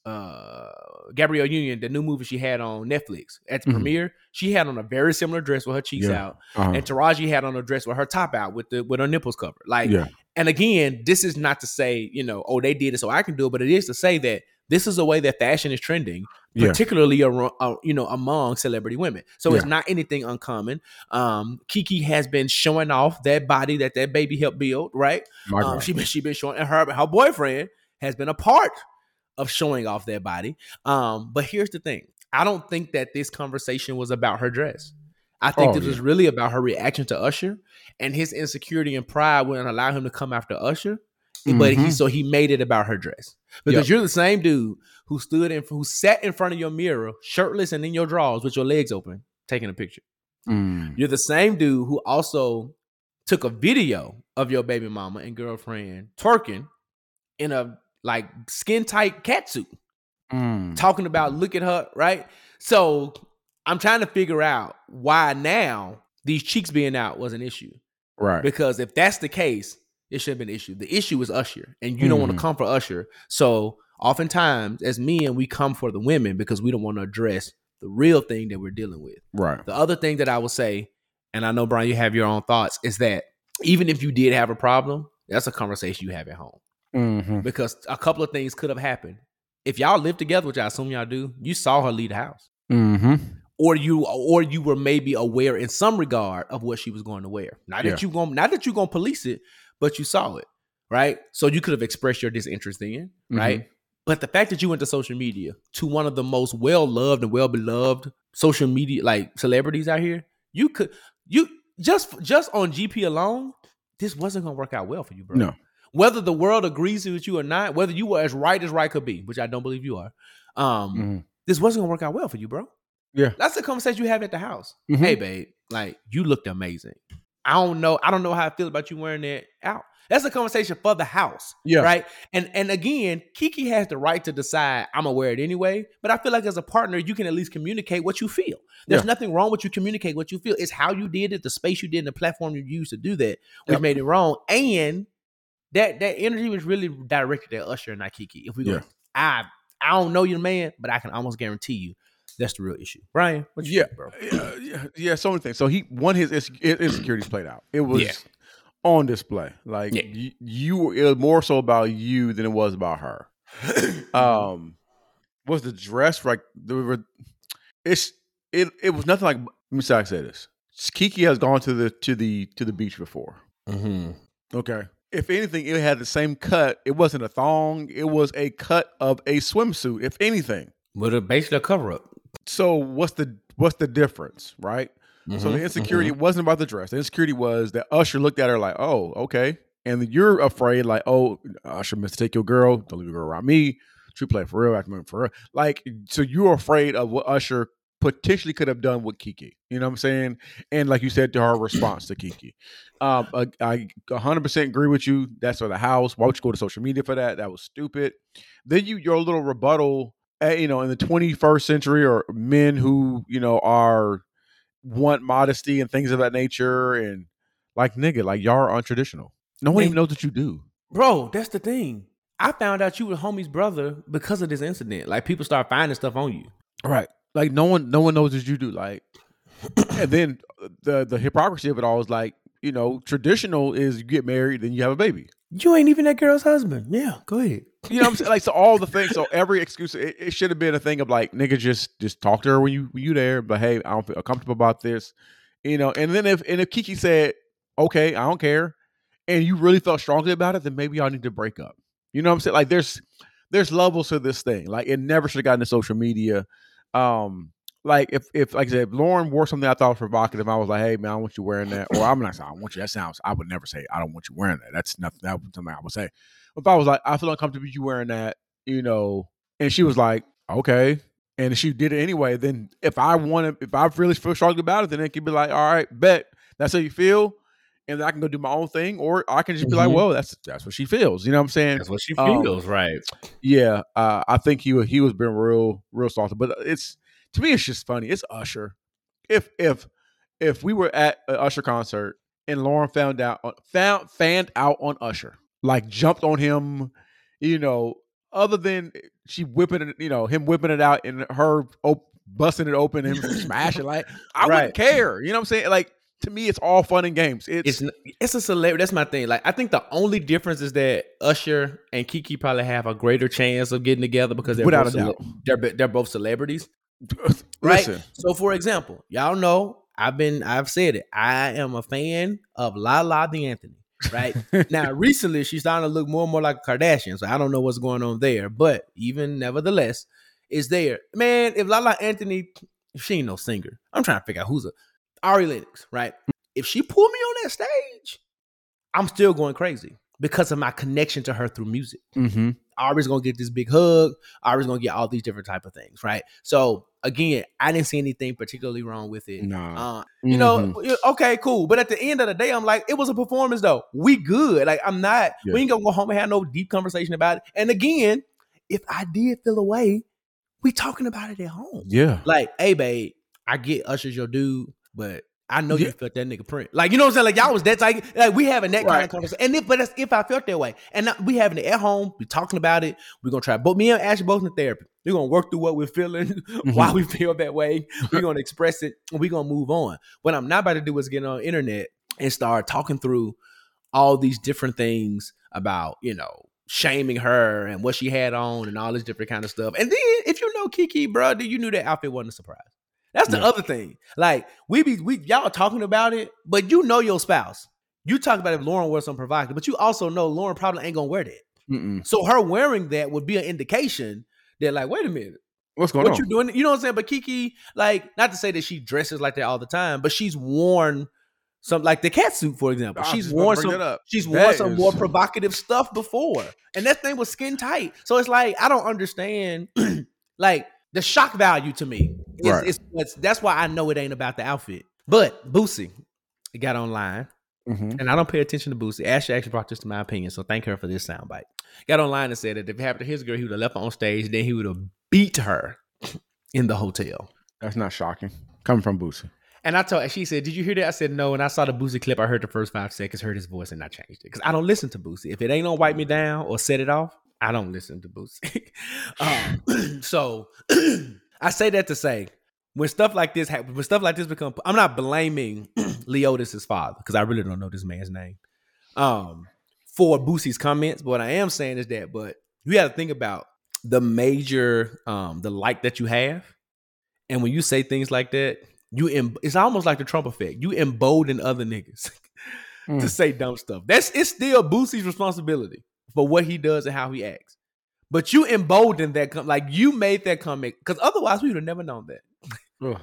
uh Gabrielle Union, the new movie she had on Netflix at the Mhm. premiere, she had on a very similar dress with her cheeks Yeah. out, Uh-huh. and Taraji had on a dress with her top out with the with her nipples covered. Like, Yeah. and again, this is not to say you know, oh, they did it so I can do it, but it is to say that this is the way that fashion is trending, Yeah. particularly uh, you know among celebrity women. So it's not anything uncommon. Um, Keke has been showing off that body that that baby helped build, right? Um, she been she been showing, and her her boyfriend has been a part of showing off that body. Um, but here's the thing: I don't think that this conversation was about her dress. I think Oh, this was really about her reaction to Usher and his insecurity and pride wouldn't allow him to come after Usher. But he Mhm. so he made it about her dress because Yep. you're the same dude who stood in who sat in front of your mirror, shirtless and in your drawers with your legs open, taking a picture. Mm. You're the same dude who also took a video of your baby mama and girlfriend twerking in a like skin tight cat suit, Mm. talking about look at her, right? So I'm trying to figure out why now these cheeks being out was an issue. Right. Because if that's the case, it should have been an issue. The issue is Usher, and you don't want to Mhm. come for Usher. So oftentimes, as men, we come for the women because we don't want to address the real thing that we're dealing with. Right. The other thing that I will say, and I know Brian, you have your own thoughts, is that even if you did have a problem, that's a conversation you have at home Mm-hmm. because a couple of things could have happened. If y'all live together, which I assume y'all do, you saw her leave the house, Mm-hmm. or you, or you were maybe aware in some regard of what she was going to wear. Not that Yeah. you going, not that you're gonna police it, but you saw it, right? So you could have expressed your disinterest in, right? But the fact that you went to social media to one of the most well loved and well beloved social media like celebrities out here, you could you just just on GP alone, this wasn't gonna work out well for you, bro. No. Whether the world agrees with you or not, whether you were as right as right could be, which I don't believe you are, um, Mhm. this wasn't gonna work out well for you, bro. Yeah. That's the conversation you have at the house. Mhm. Hey, babe, like you looked amazing. I don't know. I don't know how I feel about you wearing that out. That's a conversation for the house. Yeah. Right. And and again, Keke has the right to decide I'm gonna wear it anyway. But I feel like as a partner, you can at least communicate what you feel. There's Yeah. nothing wrong with you communicate what you feel. It's how you did it, the space you did, and the platform you used to do that, which Yep. made it wrong. And that that energy was really directed at Usher and not Keke. If we go, Yeah. I I don't know you, man, but I can almost guarantee you that's the real issue. Brian, what you Yeah. think, bro? yeah, yeah, yeah. So many things. So he won his insecurities played out. It was Yeah. on display. Like Yeah. you, you, it was more so about you than it was about her. um, was the dress like there were? It's it. It was nothing like. Let me say, I say this. Keke has gone to the to the to the beach before. Mm-hmm. Okay. If anything, it had the same cut. It wasn't a thong. It was a cut of a swimsuit. If anything. But a basically a cover up. So what's the what's the difference, right? So the insecurity wasn't about the dress. The insecurity was that Usher looked at her like, "Oh, okay," and you're afraid, like, "Oh, Usher must take your girl. Don't leave your girl around me. True play for real, acting for real." Like, so you're afraid of what Usher potentially could have done with Keke. You know what I'm saying? And like you said to her response to Keke, um, I, I 100% agree with you. That's for the house. Why would you go to social media for that? That was stupid. Then you your little rebuttal. Eh, You know, in the 21st century, or men who you know are want modesty and things of that nature and like nigga like y'all are untraditional no one even knows what you do Bro, that's the thing. I found out you were homie's brother because of this incident. Like people start finding stuff on you. right like no one no one knows what you do like and then the the hypocrisy of it all is like you know traditional is you get married then you have a baby You ain't even that girl's husband. Yeah, go ahead. You know what i'm saying like so all the things so every excuse it, it should have been a thing of like nigga just just talk to her when you when you there but hey i don't feel comfortable about this you know and then if and if keke said okay i don't care and you really felt strongly about it then maybe y'all need to break up you know what i'm saying like there's there's levels to this thing. Like it never should have gotten to social media. Um, like if if like I said, if Lauren wore something I thought was provocative, I was like, hey man, I want you wearing that, or I'm not saying I want you. That sounds. I would never say I don't want you wearing that. That's nothing. That was something I would say. If I was like, I feel uncomfortable with you wearing that, you know, and she was like, okay, and she did it anyway, then if I want to, if I really feel strongly about it, then it could be like, all right, bet that's how you feel, and then I can go do my own thing, or I can just be like, Mhm. well, that's that's what she feels. You know what I'm saying? That's what she Um, feels, right? Yeah, uh, I think he he was being real real salty, but it's to me it's just funny. It's Usher. If if if we were at an Usher concert and Lauren found out found fanned out on Usher, like jumped on him, you know, other than she whipping it, you know, him whipping it out and her op- busting it open and smashing, like I Right. wouldn't care. You know what I'm saying? Like to me, it's all fun and games. It's, It's it's a celebrity. That's my thing. Like I think the only difference is that Usher and Keke probably have a greater chance of getting together because they're Without both a doubt. they're they're both celebrities, right? listen. So, for example, y'all know I've been I've said it. I am a fan of Lala D'Anthony. Right now, recently she's starting to look more and more like a Kardashian. So I don't know what's going on there, but even nevertheless, it's there man? If Lala Anthony, she ain't no singer, I'm trying to figure out who's a Ari Lennox, right? If she pulled me on that stage, I'm still going crazy because of my connection to her through music. Mm-hmm. Ari's gonna get this big hug. Ari's gonna get all these different type of things, right? So again, I didn't see anything particularly wrong with it. Nah. Uh, you know, Mhm. yeah, okay, cool. But at the end of the day, I'm like, it was a performance though. We good. Like I'm not. Yeah. We ain't gonna go home and have no deep conversation about it. And again, if I did feel away, we talking about it at home. yeah. Like, hey, babe, I get Usher's your dude, but I know Yeah. you felt that nigga print. Like, you know what I'm saying? Like, y'all was that like, like we having that kind of conversation. And if, but that's if I felt that way, and now we having it at home, we talking about it. We're gonna try. But me and Ashley both in therapy. We're gonna work through what we're feeling, mm-hmm. why we feel that way. We're gonna express it. and We're gonna move on. What I'm not about to do is get on the internet and start talking through all these different things about, you know, shaming her and what she had on and all this different kind of stuff. And then if you know Keke, bro, you knew that outfit wasn't a surprise. That's the Yeah. other thing. Like we be we y'all talking about it, but you know your spouse. You talk about if Lauren wears something provocative, but you also know Lauren probably ain't gonna wear that. Mm-mm. So her wearing that would be an indication that, like, wait a minute, What's going what on? you doing? You know what I'm saying? But Keke, like, not to say that she dresses like that all the time, but she's worn some like the cat suit, for example. She's just about to worn some that she's worn That some more provocative stuff before. And that thing was skin tight. So it's like, I don't understand like the shock value to me. Right. is what's that's why I know it ain't about the outfit. But Boosie got online. Mhm. And I don't pay attention to Boosie. Ashley actually brought this to my opinion, so thank her for this soundbite. Got online and said that if it happened to his girl, he would have left her on stage, then he would have beat her in the hotel. That's not shocking. Coming from Boosie. And I told her, she said, Did you hear that? I said, No. And I saw the Boosie clip. I heard the first five seconds, heard his voice, and I changed it. Because I don't listen to Boosie. If it ain't gonna wipe me down or set it off, I don't listen to Boosie. um, so I say that to say, when stuff like this happens, when stuff like this become, I'm not blaming Leodis' father, because I really don't know this man's name. Um, for Boosie's comments. But what I am saying is that, but you got to think about the major um the like that you have. And when you say things like that, you em- it's almost like the Trump effect. You embolden other niggas to Mm. say dumb stuff. That's it's still Boosie's responsibility for what he does and how he acts. But you emboldened that com- like you made that comment because otherwise we would have never known that.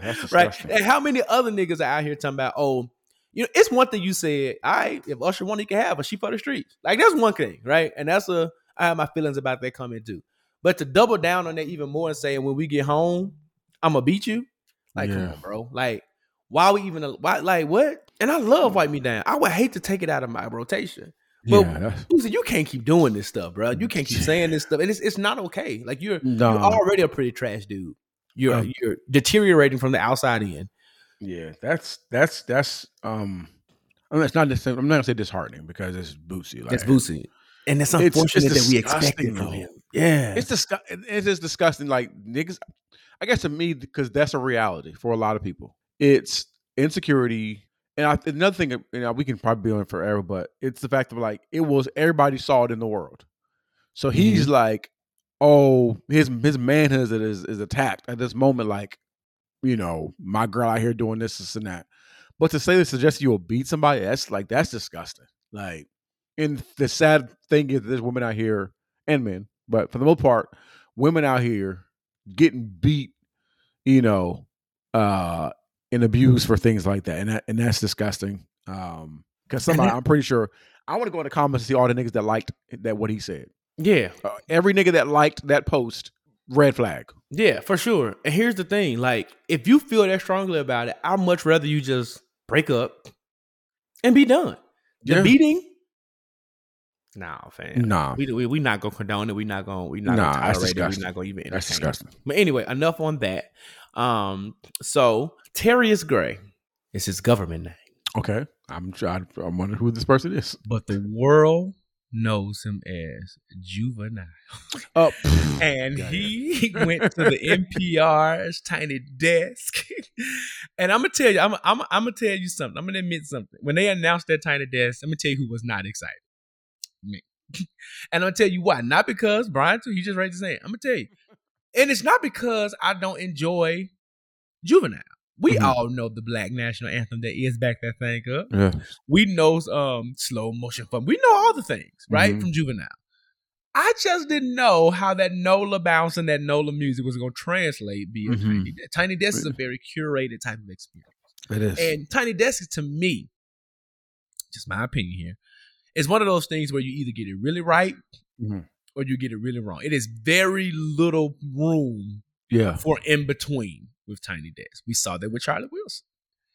That's Right. And how many other niggas are out here talking about, oh, you know, it's one thing you said, all right, if Usher wanted, he can have her, she for the streets. Like that's one thing, right? And that's a I have my feelings about that comment too. But to double down on that even more and say, when we get home, I'm gonna beat you. Like, come on, bro. Like, why we even why like what? And I love mm. wipe me down. I would hate to take it out of my rotation. But yeah, Boosie, you can't keep doing this stuff, bro. You can't keep saying this stuff, and it's it's not okay. Like you're no. you're already a pretty trash dude. You're Um, you're deteriorating from the outside in. Yeah, that's that's that's um. I mean, it's not this. I'm not gonna say disheartening because it's Boosie. Like, That's Boosie, and it's It's- it's unfortunate that we expected from him. Yeah, It's disgusting. It's just disgusting. Like niggas, I guess to me because that's a reality for a lot of people. It's insecurity, and I, another thing. You know, we can probably be on forever, but it's the fact of like it was everybody saw it in the world. So he's like, oh, his his manhood is is attacked at this moment. Like, you know, my girl out here doing this, this and that. But to say to suggest you will beat somebody, that's like that's disgusting. Like, and the sad thing is, there's women out here and men, but for the most part, women out here getting beat, you know, uh, and abused for things like that, and that, and that's disgusting. Um, because somebody, I'm pretty sure, I want to go in the comments and see all the niggas that liked that what he said. Yeah, Uh, every nigga that liked that post, red flag. yeah, for sure. And here's the thing: like, if you feel that strongly about it, I'd much rather you just break up and be done. The Yeah. beating, nah, fam. Nah, We, we we not gonna condone it. We not gonna we not Nah, gonna tolerate it. We not gonna even that's it. disgusting. But anyway, enough on that. Um, so Terius Gray is his government name, Okay, I'm trying. I'm wondering who this person is. but the world knows him as Juvenile. Oh, and Got he went to the NPR's tiny desk. and I'm gonna tell you, I'm, I'm, I'm gonna tell you something. I'm gonna admit something. When they announced that tiny desk, I'm gonna tell you who was not excited. Me. and I'm gonna tell you why. Not because Brian too. He just raised his hand. I'm gonna tell you, and it's not because I don't enjoy Juvenile. We Mhm. all know the Black National Anthem that is back that thing up. yeah. We know um slow motion fun. We know all the things, right? Mhm. From juvenile. I just didn't know how that Nola bounce and that Nola music was gonna translate via Mhm. Tiny Desk. Tiny Desk is a very curated type of experience. It is. And Tiny Desk is to me, just my opinion here, is one of those things where you either get it really right Mhm. Or you get it really wrong. It is very little room yeah. for in between with Tiny Desk. We saw that with Charlie Wilson.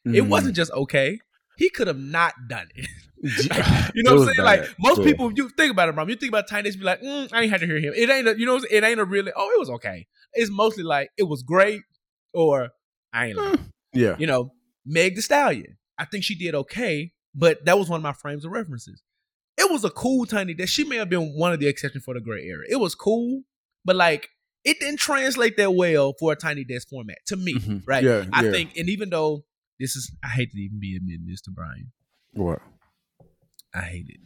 Mm-hmm. It wasn't just okay. He could have not done it. Mm. You know what I'm saying? Like most Yeah. people, you think about it, bro. You think about Tiny Desk, be like, mm, I ain't had to hear him. It ain't, a, you know, it ain't a really. Oh, it was okay. It's mostly like it was great, or I ain't. Like, Yeah. you know, Meg Thee Stallion. I think she did okay, but that was one of my frames of references. It was a cool Tiny Desk. She may have been one of the exceptions for the gray area. It was cool, but like it didn't translate that well for a Tiny Desk format to me, Mhm. right? Yeah. I yeah. think, and even though this is, I hate to even be admitting this to Brian. What? I hate it.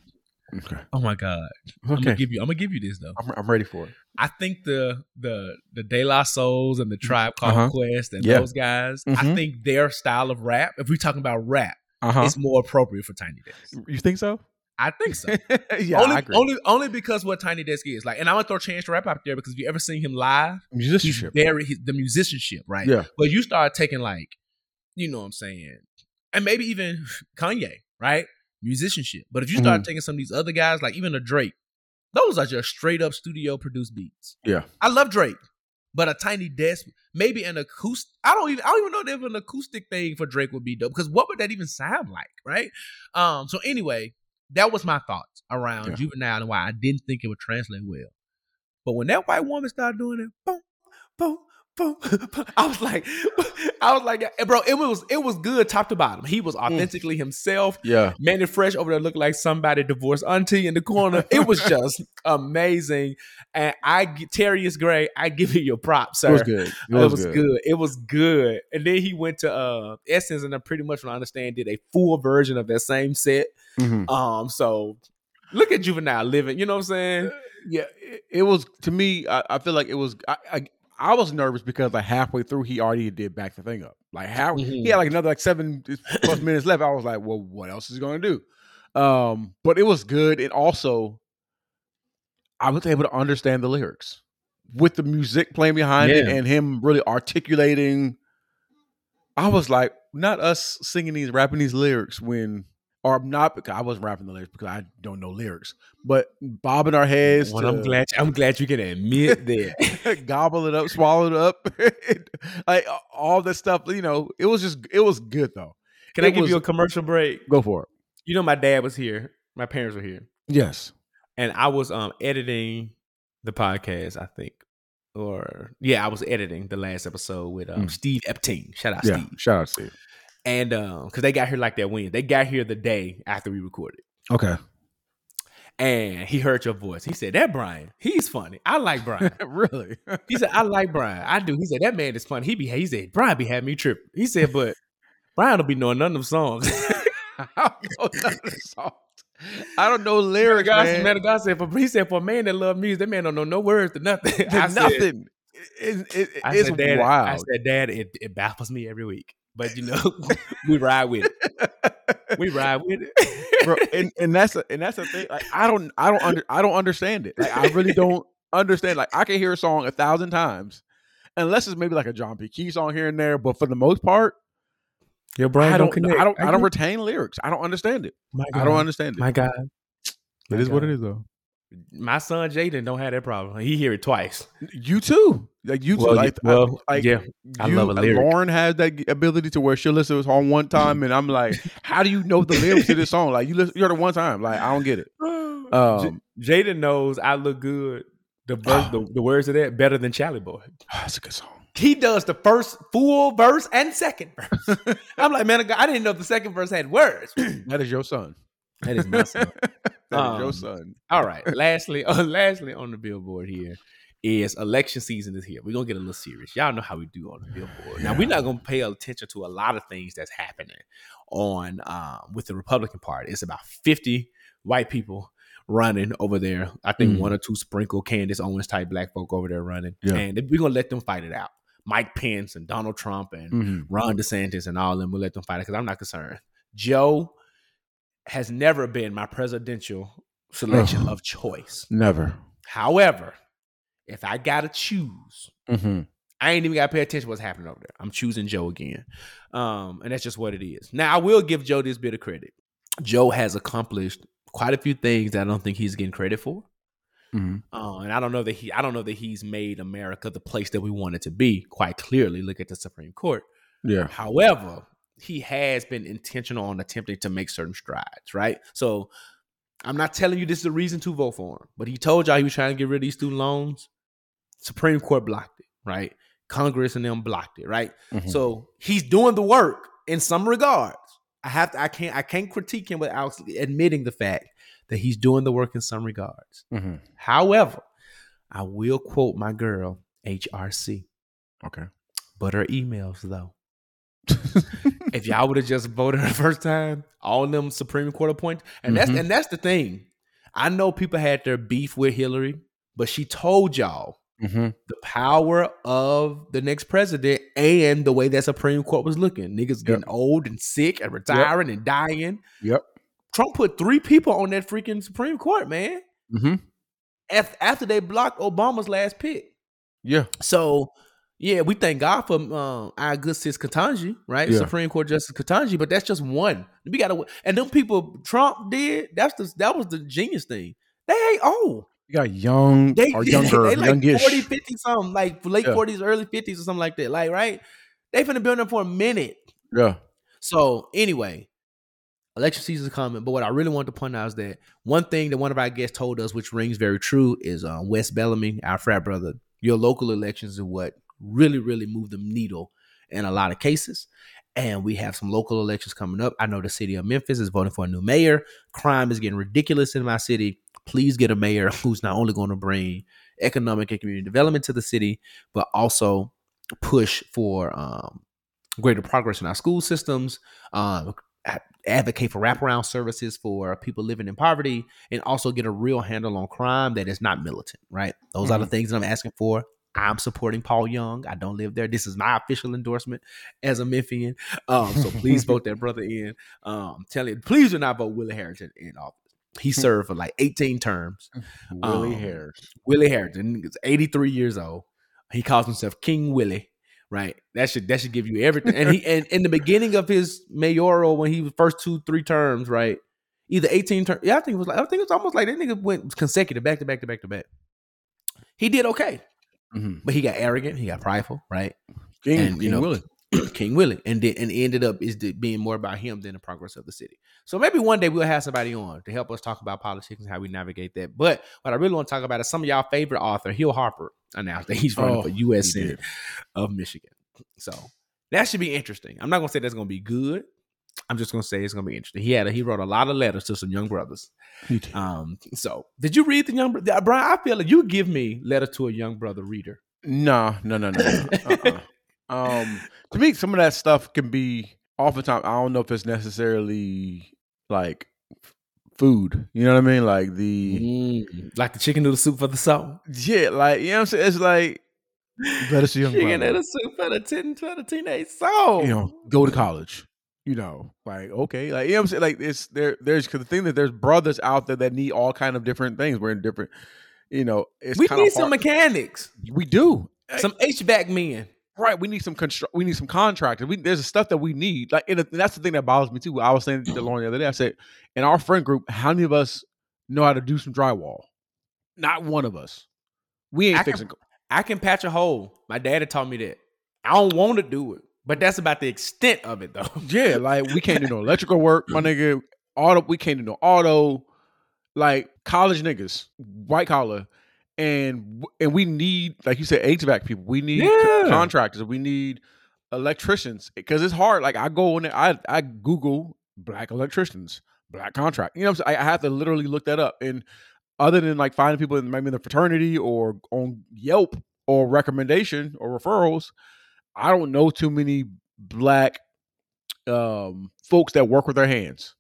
Okay. Oh my god. Okay. I'm gonna give you. I'm gonna give you this though. I'm, I'm ready for it. I think the the the De La Souls and the Tribe Called Uh-huh. Quest and Yeah. those guys. I Mhm. think their style of rap, if we're talking about rap, Uh huh. is more appropriate for Tiny Desk. You think so? I think so. yeah, only, only only because what Tiny Desk is like, and I'm gonna throw Chance the Rap out there because if you ever seen him live, musicianship. very the musicianship, right? Yeah. But you start taking like, you know what I'm saying, and maybe even Kanye, right? Musicianship. But if you Mm-hmm. start taking some of these other guys, like even a Drake, those are just straight up studio produced beats. Yeah. I love Drake, but a tiny desk, maybe an acoustic. I don't even I don't even know if an acoustic thing for Drake would be dope because what would that even sound like, right? Um. So anyway, that was my thoughts around Yeah. Juvenile and why I didn't think it would translate well. But when that white woman started doing it, boom, boom, boom, boom, I was like, I was like, eh, bro, it was it was good top to bottom. He was authentically himself. Yeah. Mannie Fresh over there looked like somebody divorced auntie in the corner. It was just amazing. And I, Terius Gray, I give you your props, sir. It was good. It It was, was, good. good. It was good. And then he went to uh Essence and I pretty much what I understand did a full version of that same set. Mhm. Um, so look at Juvenile living, you know what I'm saying? Yeah, it, it was to me. I, I feel like it was. I, I I was nervous because like halfway through, he already did back the thing up. Like how he Mhm. had like another like seven plus minutes left. I was like, well, what else is he going to do? Um, but it was good. And also, I was able to understand the lyrics with the music playing behind it and him really articulating. I was like, not us singing these, rapping these lyrics when, or not because I wasn't rapping the lyrics because I don't know lyrics, but bobbing our heads. Well, to, I'm glad I'm glad you can admit that. gobble it up, swallow it up, like all that stuff. You know, it was just it was good though. Can I give was- you a commercial break? Go for it. You know, my dad was here, my parents were here, Yes. and I was um editing the podcast, I think. Or yeah, I was editing the last episode with um Mm. Steve Epting. Shout out Yeah. Steve. Shout out you. And um, because they got here like that when They got here the day after we recorded. Okay. And he heard your voice. He said, That Brian, he's funny. I like Brian. really? He said, I like Brian. I do. He said, That man is funny. He be he said, Brian be having me trip. He said, but Brian don't be knowing none of them songs. I don't know none of the songs. I don't know lyrics, God, man. man God said, for he said, for a man that love music, that man don't know no words to nothing. I There's said- nothing. It, it, I it's said, Dad, wild. I said, Dad, it, it baffles me every week. But you know, we ride with it. We ride with it. Bro, and, and that's a, and that's the thing. Like I don't I don't under I don't understand it. Like I really don't understand. Like I can hear a song a thousand times, unless it's maybe like a John P. Key song here and there. But for the most part, Your brain I don't, don't. connect. I don't. I don't retain lyrics. I don't understand it. my I don't understand it. My God, It is what it is, though. my son Jaden don't have that problem. He hear it twice. You too. Like you. Well, like, well, I, like yeah, I you, love a lyric. Lauren has that ability to where she'll listen to a song one time, and I'm like, how do you know the lyrics to this song? Like you listen, you heard it one time. Like I don't get it. Um, J- Jaden knows I look good. The, verse, the the words of that better than Chalie Boy. that's a good song. He does the first full verse and second verse. I'm like, man, I didn't know the second verse had words. That is your son. that is my son. That is your Um, son. All right. Lastly, uh, lastly on the billboard here is election season is here. We're gonna get a little serious. Y'all know how we do on the billboard. Now we're not gonna pay attention to a lot of things that's happening on um, with the Republican Party. It's about 50 white people running over there. I think Mhm. one or two sprinkle Candace Owens type black folk over there running. Yeah. And we're gonna let them fight it out. Mike Pence and Donald Trump and Mhm. Ron DeSantis and all of them. We'll let them fight it because I'm not concerned. Joe has never been my presidential selection of choice. Never. However, if I gotta choose, Mm-hmm. I ain't even gotta pay attention to what's happening over there. I'm choosing Joe again. Um, and that's just what it is. Now I will give Joe this bit of credit. Joe has accomplished quite a few things that I don't think he's getting credit for. Mm-hmm. Uh, and I don't know that he I don't know that he's made America the place that we want it to be, quite clearly. Look at the Supreme Court. Yeah. However, he has been intentional on attempting to make certain strides, right? So I'm not telling you this is a reason to vote for him, but he told y'all he was trying to get rid of these student loans. Supreme Court blocked it, right? Congress and them blocked it, right? Mhm. So he's doing the work in some regards. I have to, I can't, I can't critique him without admitting the fact that he's doing the work in some regards. Mm-hmm. However, I will quote my girl HRC, Okay. but her emails though. if y'all would have just voted the first time, all them Supreme Court appointed, and that's Mhm. and that's the thing. I know people had their beef with Hillary, but she told y'all Mm-hmm. the power of the next president and the way that Supreme Court was looking. Niggas getting old and sick and retiring and dying. Yep. Trump put three people on that freaking Supreme Court, man. Mm-hmm. After, after they blocked Obama's last pick. Yeah. So, yeah, we thank God for um, our good sis Ketanji, right? Yeah. Supreme Court Justice Ketanji, but that's just one. We got to, and them people Trump did. That's the that was the genius thing. They ain't old. You got young They or younger, they like youngish. 40, 50 something, like late Yeah. 40s, early 50s or something like that. Like, right? They finna be on there for a minute. Yeah. So anyway, election season is coming. But what I really want to point out is that one thing that one of our guests told us, which rings very true, is um, Wes Bellamy, our frat brother. Your local elections are what really, really move the needle in a lot of cases. And we have some local elections coming up. I know the city of Memphis is voting for a new mayor. Crime is getting ridiculous in my city. Please get a mayor who's not only going to bring economic and community development to the city, but also push for um, greater progress in our school systems, um, advocate for wraparound services for people living in poverty, and also get a real handle on crime that is not militant, right? Those are the things that I'm asking for. I'm supporting Paul Young. I don't live there. This is my official endorsement as a Memphian. Um, so please vote that brother in. Um, tell you, please do not vote Willie Herenton in office. He served for like 18 terms. Willie Um, Harris. Willie Herenton is 83 years old. He calls himself King Willie. Right. That should that should give you everything. And he and in the beginning of his mayoral, when he was first two, three terms, right? Either 18 terms. Yeah, I think it was like I think it's almost like that nigga went consecutive back to back to back to back. He did okay. Mhm. But he got arrogant, he got prideful, right? King, and, you King know, Willie. King Willie. And then and ended up is being more about him than the progress of the city. So maybe one day we'll have somebody on to help us talk about politics and how we navigate that. But what I really want to talk about is some of y'all favorite author, Hill Harper, announced that he's running Oh, for U.S. Senate of Michigan. So that should be interesting. I'm not gonna say that's gonna be good. I'm just gonna say it's gonna be interesting. He had a, he wrote a lot of letters to some young brothers. Um, so did you read the young brother? Brian, I feel like you give me letter to a young brother reader. No, no, no, no. no. Uh-uh. um, to me, some of that stuff can be oftentimes. I don't know if it's necessarily like food. You know what I mean? Like the Mm, like the chicken noodle soup for the soul. yeah, like you know what I'm saying. It's like better see young Chicken noodle soup for the teen for the teenage soul. You know, go to college. You know, like okay, like you know what I'm saying. Like it's there. There's because the thing that there's brothers out there that need all kind of different things. We're in different. you know, it's we need some mechanics, We do. some HVAC men. Right, we need some construct. We need some contractors. We, there's stuff that we need. Like, and that's the thing that bothers me too. I was saying to Lauren the other day. I said, in our friend group, how many of us know how to do some drywall? Not one of us. We ain't I can- fixing. I can patch a hole. My daddy taught me that. I don't want to do it, but that's about the extent of it, though. Yeah, like we can't do no electrical work, my nigga. Auto, we can't do no auto. Like college niggas, white collar, and and we need, like you said, HVAC people. We need Yeah. contractors. We need electricians because it's hard. Like I go in there, I I Google black electricians, black contract. You know, what I'm saying? I I have to literally look that up. And other than like finding people in maybe in the fraternity or on Yelp or recommendation or referrals, I don't know too many black um folks that work with their hands.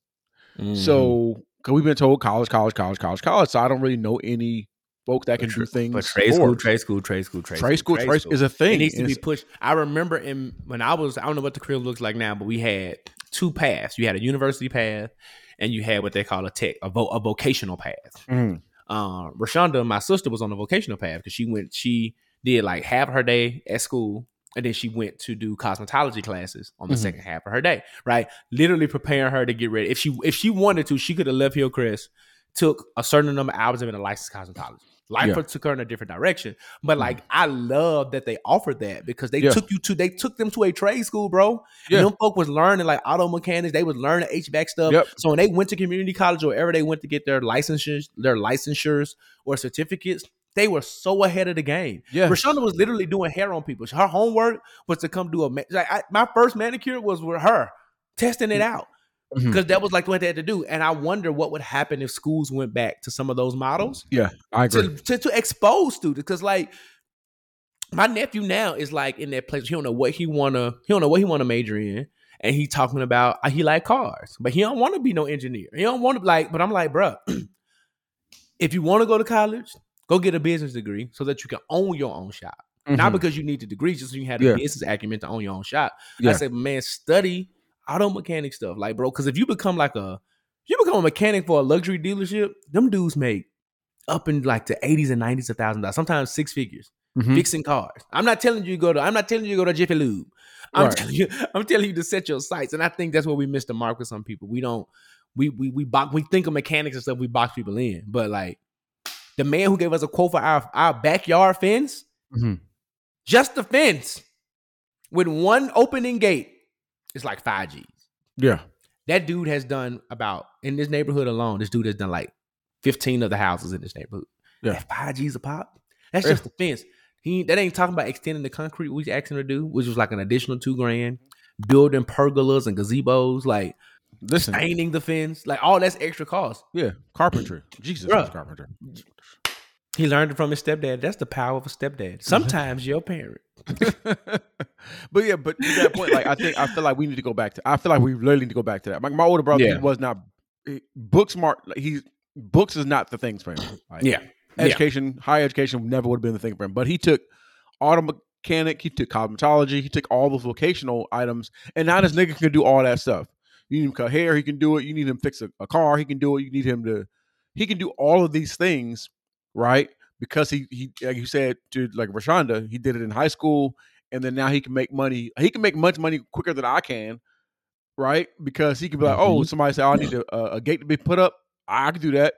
Mm-hmm. So because we've been told college, college, college, college, college. So I don't really know any folks that can But do things. but trade school, trade school, trade school, trade, trade school, trade is a thing. It needs to be pushed. I remember in when I was, I don't know what the career looks like now, but we had two paths. You had a university path, and you had what they call a tech, a, vo- a vocational path. Mhm. Uh, Rashonda, my sister, was on the vocational path because she went, she did like half her day at school, and then she went to do cosmetology classes on the Mhm. second half of her day. Right, literally preparing her to get ready. If she if she wanted to, she could have left Hillcrest, took a certain number of hours of being a licensed cosmetologist. Life Yeah. took her in a different direction. But mm. like I love that they offered that because they Yeah. took you to they took them to a trade school, bro. Yeah. And them folk was learning like auto mechanics, they was learning HVAC stuff. Yep. So when they went to community college or wherever they went to get their licensures, their licensures or certificates, they were so ahead of the game. Yeah. Rashonda was literally doing hair on people. Her homework was to come do a like I, my first manicure was with her testing it mm. out Because that was like what they had to do. And I wonder what would happen if schools went back to some of those models Yeah, I agree. to, to, to expose students because like my nephew now is like in that place he don't know what he wanna he don't know what he wanna major in and he talking about uh, he like cars but he don't want to be no engineer he don't want to like but i'm like bruh if you want to go to college go get a business degree so that you can own your own shop not Mhm. because you need the degree just so you have the Yeah. business acumen to own your own shop Yeah. i said man study auto mechanic stuff like bro because if you become like a you become a mechanic for a luxury dealership them dudes make up in like the 80s and 90s a thousand dollars sometimes six figures Mhm. fixing cars i'm not telling you to go to i'm not telling you to go to jiffy lube i'm Right. telling you i'm telling you to set your sights and i think that's where we missed the mark with some people we don't we we we box, we think of mechanics and stuff we box people in but like the man who gave us a quote for our our backyard fence Mhm. just the fence with one opening gate is like 5 g's Yeah, that dude has done about in this neighborhood alone. This dude has done like fifteen of the houses in this neighborhood. Yeah. At five G's a pop. That's just the fence. He that ain't talking about extending the concrete we asked him to do, which was like an additional two grand. Building pergolas and gazebos, like listen. painting the fence, like all that's extra cost. Yeah, carpentry. Jesus, Bruh. carpenter. He learned it from his stepdad. That's the power of a stepdad. Sometimes your parent. but yeah, but to that point, like I think I feel like we need to go back to. I feel like we really need to go back to that. Like my older brother, Yeah. he was not he- book smart. Like he's books is not the things for him. Like, Yeah. Yeah. education, higher education never would have been the thing for him. But he took auto mechanic, he took cosmetology, he took all those vocational items, and now this nigga can do all that stuff. You need him to cut hair, he can do it. You need him to fix a, a car, he can do it. You need him to, he can do all of these things, right? Because he he like you said to like Rashonda, he did it in high school, and then now he can make money. He can make much money quicker than I can, right? Because he can be like, oh, somebody said oh, I need a, a, a gate to be put up. I can do that.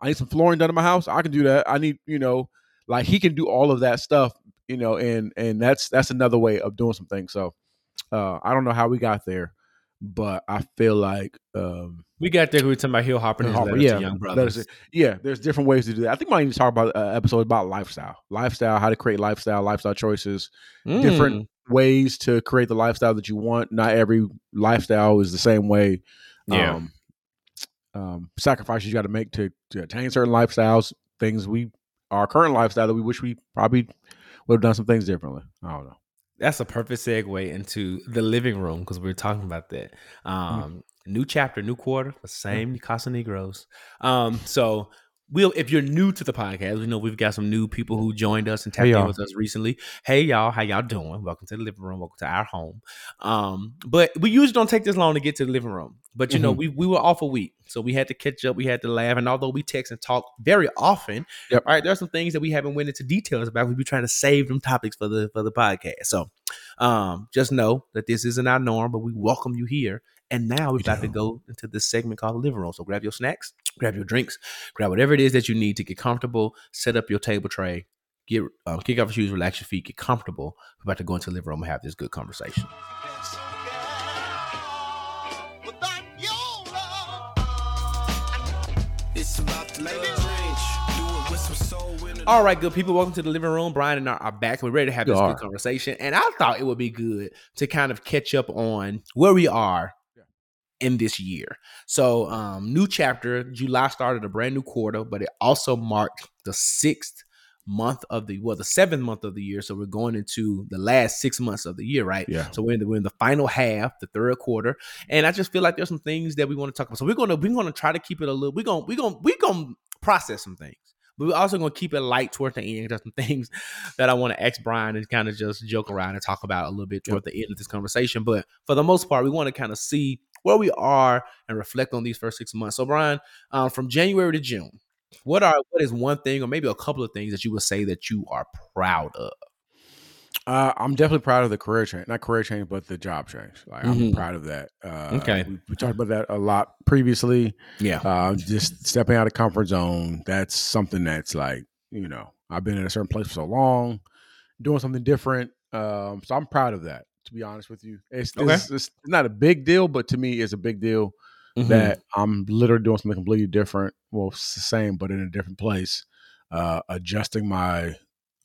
I need some flooring done in my house. I can do that. I need, you know, like he can do all of that stuff, you know, and and that's that's another way of doing some things. So uh I don't know how we got there, but I feel like um We got there. We were talking about Hill Hopper and his Harper, yeah, to young brothers. yeah, there's different ways to do that. I think we might need to talk about uh, episode about lifestyle, lifestyle, how to create lifestyle, lifestyle choices, Mm. different ways to create the lifestyle that you want. Not every lifestyle is the same way. Yeah. Um, um, sacrifices you got to make to to attain certain lifestyles. Things we our current lifestyle that we wish we probably would have done some things differently. I don't know. That's a perfect segue into the living room because we are talking about that. Um, New chapter, new quarter, the same Casanegros. Um, so we'll if you're new to the podcast, we know we've got some new people who joined us and tapped Hey, in with us recently. Hey y'all, how y'all doing? Welcome to the living room. Welcome to our home. Um, but we usually don't take this long to get to the living room. But you know, Mhm. we we were off a week, so we had to catch up. We had to laugh, and although we text and talk very often, Yep. all right, there are some things that we haven't went into details about. We be trying to save them topics for the for the podcast. So, um, just know that this isn't our norm, but we welcome you here. And now we're We about to go into this segment called the living room. So grab your snacks, grab your drinks, grab whatever it is that you need to get comfortable. Set up your table tray, get um, kick off your shoes, relax your feet, get comfortable. We're about to go into the living room and have this good conversation. It's about to make a change. Do it with some soul in it. All right, good people. Welcome to the living room. Brian and I are back. We're ready to have this good conversation. And I thought it would be good to kind of catch up on where we are in this year. So, um, new chapter. July started a brand new quarter, but it also marked the sixth month of the well, the seventh month of the year. So we're going into the last six months of the year, right? Yeah. So we're in the we're in the final half, the third quarter, and I just feel like there's some things that we want to talk about. So we're gonna we're gonna try to keep it a little. We're gonna we're gonna we're gonna process some things. But we're also gonna keep it light toward the end. There's some things that I want to ask Brian and kind of just joke around and talk about a little bit toward the end of this conversation. But for the most part, we want to kind of see where we are and reflect on these first six months. So, Brian, um, from January to June, what are what is one thing or maybe a couple of things that you would say that you are proud of? Uh, I'm definitely proud of the career change, not career change, but the job change. Like I'm Mhm. proud of that. Uh, Okay. we, we talked about that a lot previously. Yeah. Uh, just stepping out of comfort zone. That's something that's like you know I've been in a certain place for so long, doing something different. Um, so I'm proud of that. To be honest with you, it's, Okay. it's, it's not a big deal, but to me, it's a big deal Mhm. that I'm literally doing something completely different. Well, it's the same, but in a different place. Uh, adjusting my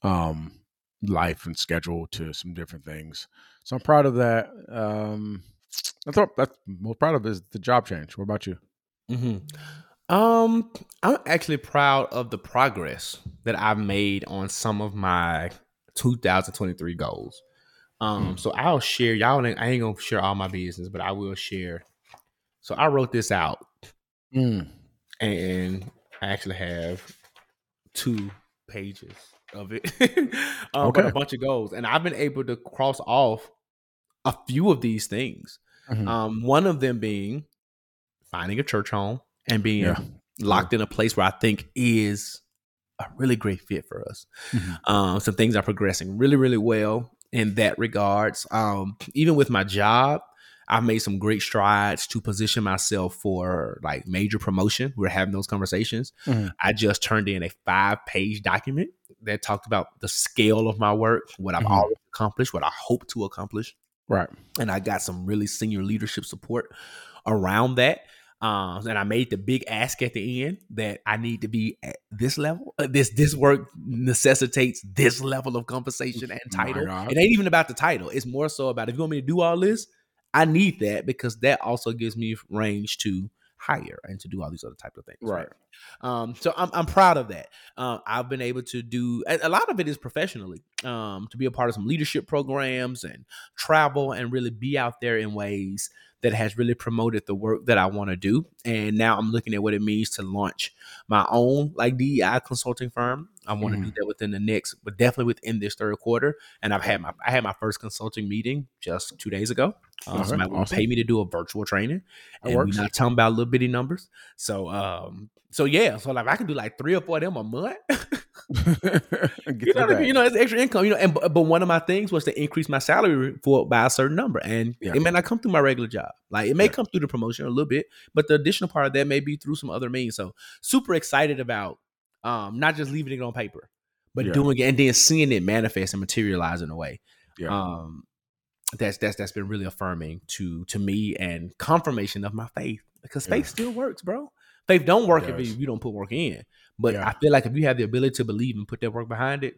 um, life and schedule to some different things. So I'm proud of that. Um, I thought that's most proud of is the job change. What about you? Mm-hmm. Um, I'm actually proud of the progress that I've made on some of my 2023 goals. Um, so I'll share. Y'all, ain't, I ain't gonna share all my business, but I will share. So I wrote this out, Mm. and I actually have two pages of it, um, with Okay. a bunch of goals, and I've been able to cross off a few of these things. Mhm. Um, one of them being finding a church home and being Yeah. locked in a place where I think is a really great fit for us. Mhm. Um, some things are progressing really, really well in that regards. Um, even with my job, I've made some great strides to position myself for like major promotion. We're having those conversations. Mhm. I just turned in a five page document that talked about the scale of my work, what I've Mhm. already accomplished, what I hope to accomplish Right. and I got some really senior leadership support around that. Um, and I made the big ask at the end that I need to be at this level. Uh, This this work necessitates this level of compensation and My title. It ain't even about the title. It's more so about if you want me to do all this, I need that because that also gives me range to hire and to do all these other type of things. Right. Um, so I'm, I'm proud of that. Uh, I've been able to do a, a lot of it is professionally, um, to be a part of some leadership programs and travel and really be out there in ways that has really promoted the work that I want to do. And now I'm looking at what it means to launch my own like DEI consulting firm. I want to do that within the next, but definitely within this third quarter. And I've had my I had my first consulting meeting just two days ago. Um, Okay, somebody awesome. pay me to do a virtual training, That and works. we're not talking about little bitty numbers. So, um, so yeah, so like I can do like three or four of them a month. You know I mean? You know, it's extra income. You know, and but but one of my things was to increase my salary for by a certain number, and Yeah. it may not come through my regular job. Like it may Yeah. come through the promotion a little bit, but the additional part of that may be through some other means. So super excited about um not just leaving it on paper, but Yeah. doing it and then seeing it manifest and materialize in a way. Yeah. Um, that's that's that's been really affirming to to me and confirmation of my faith because Yeah. faith still works, bro. Faith don't work if you, you don't put work in. But Yeah. I feel like if you have the ability to believe and put that work behind it,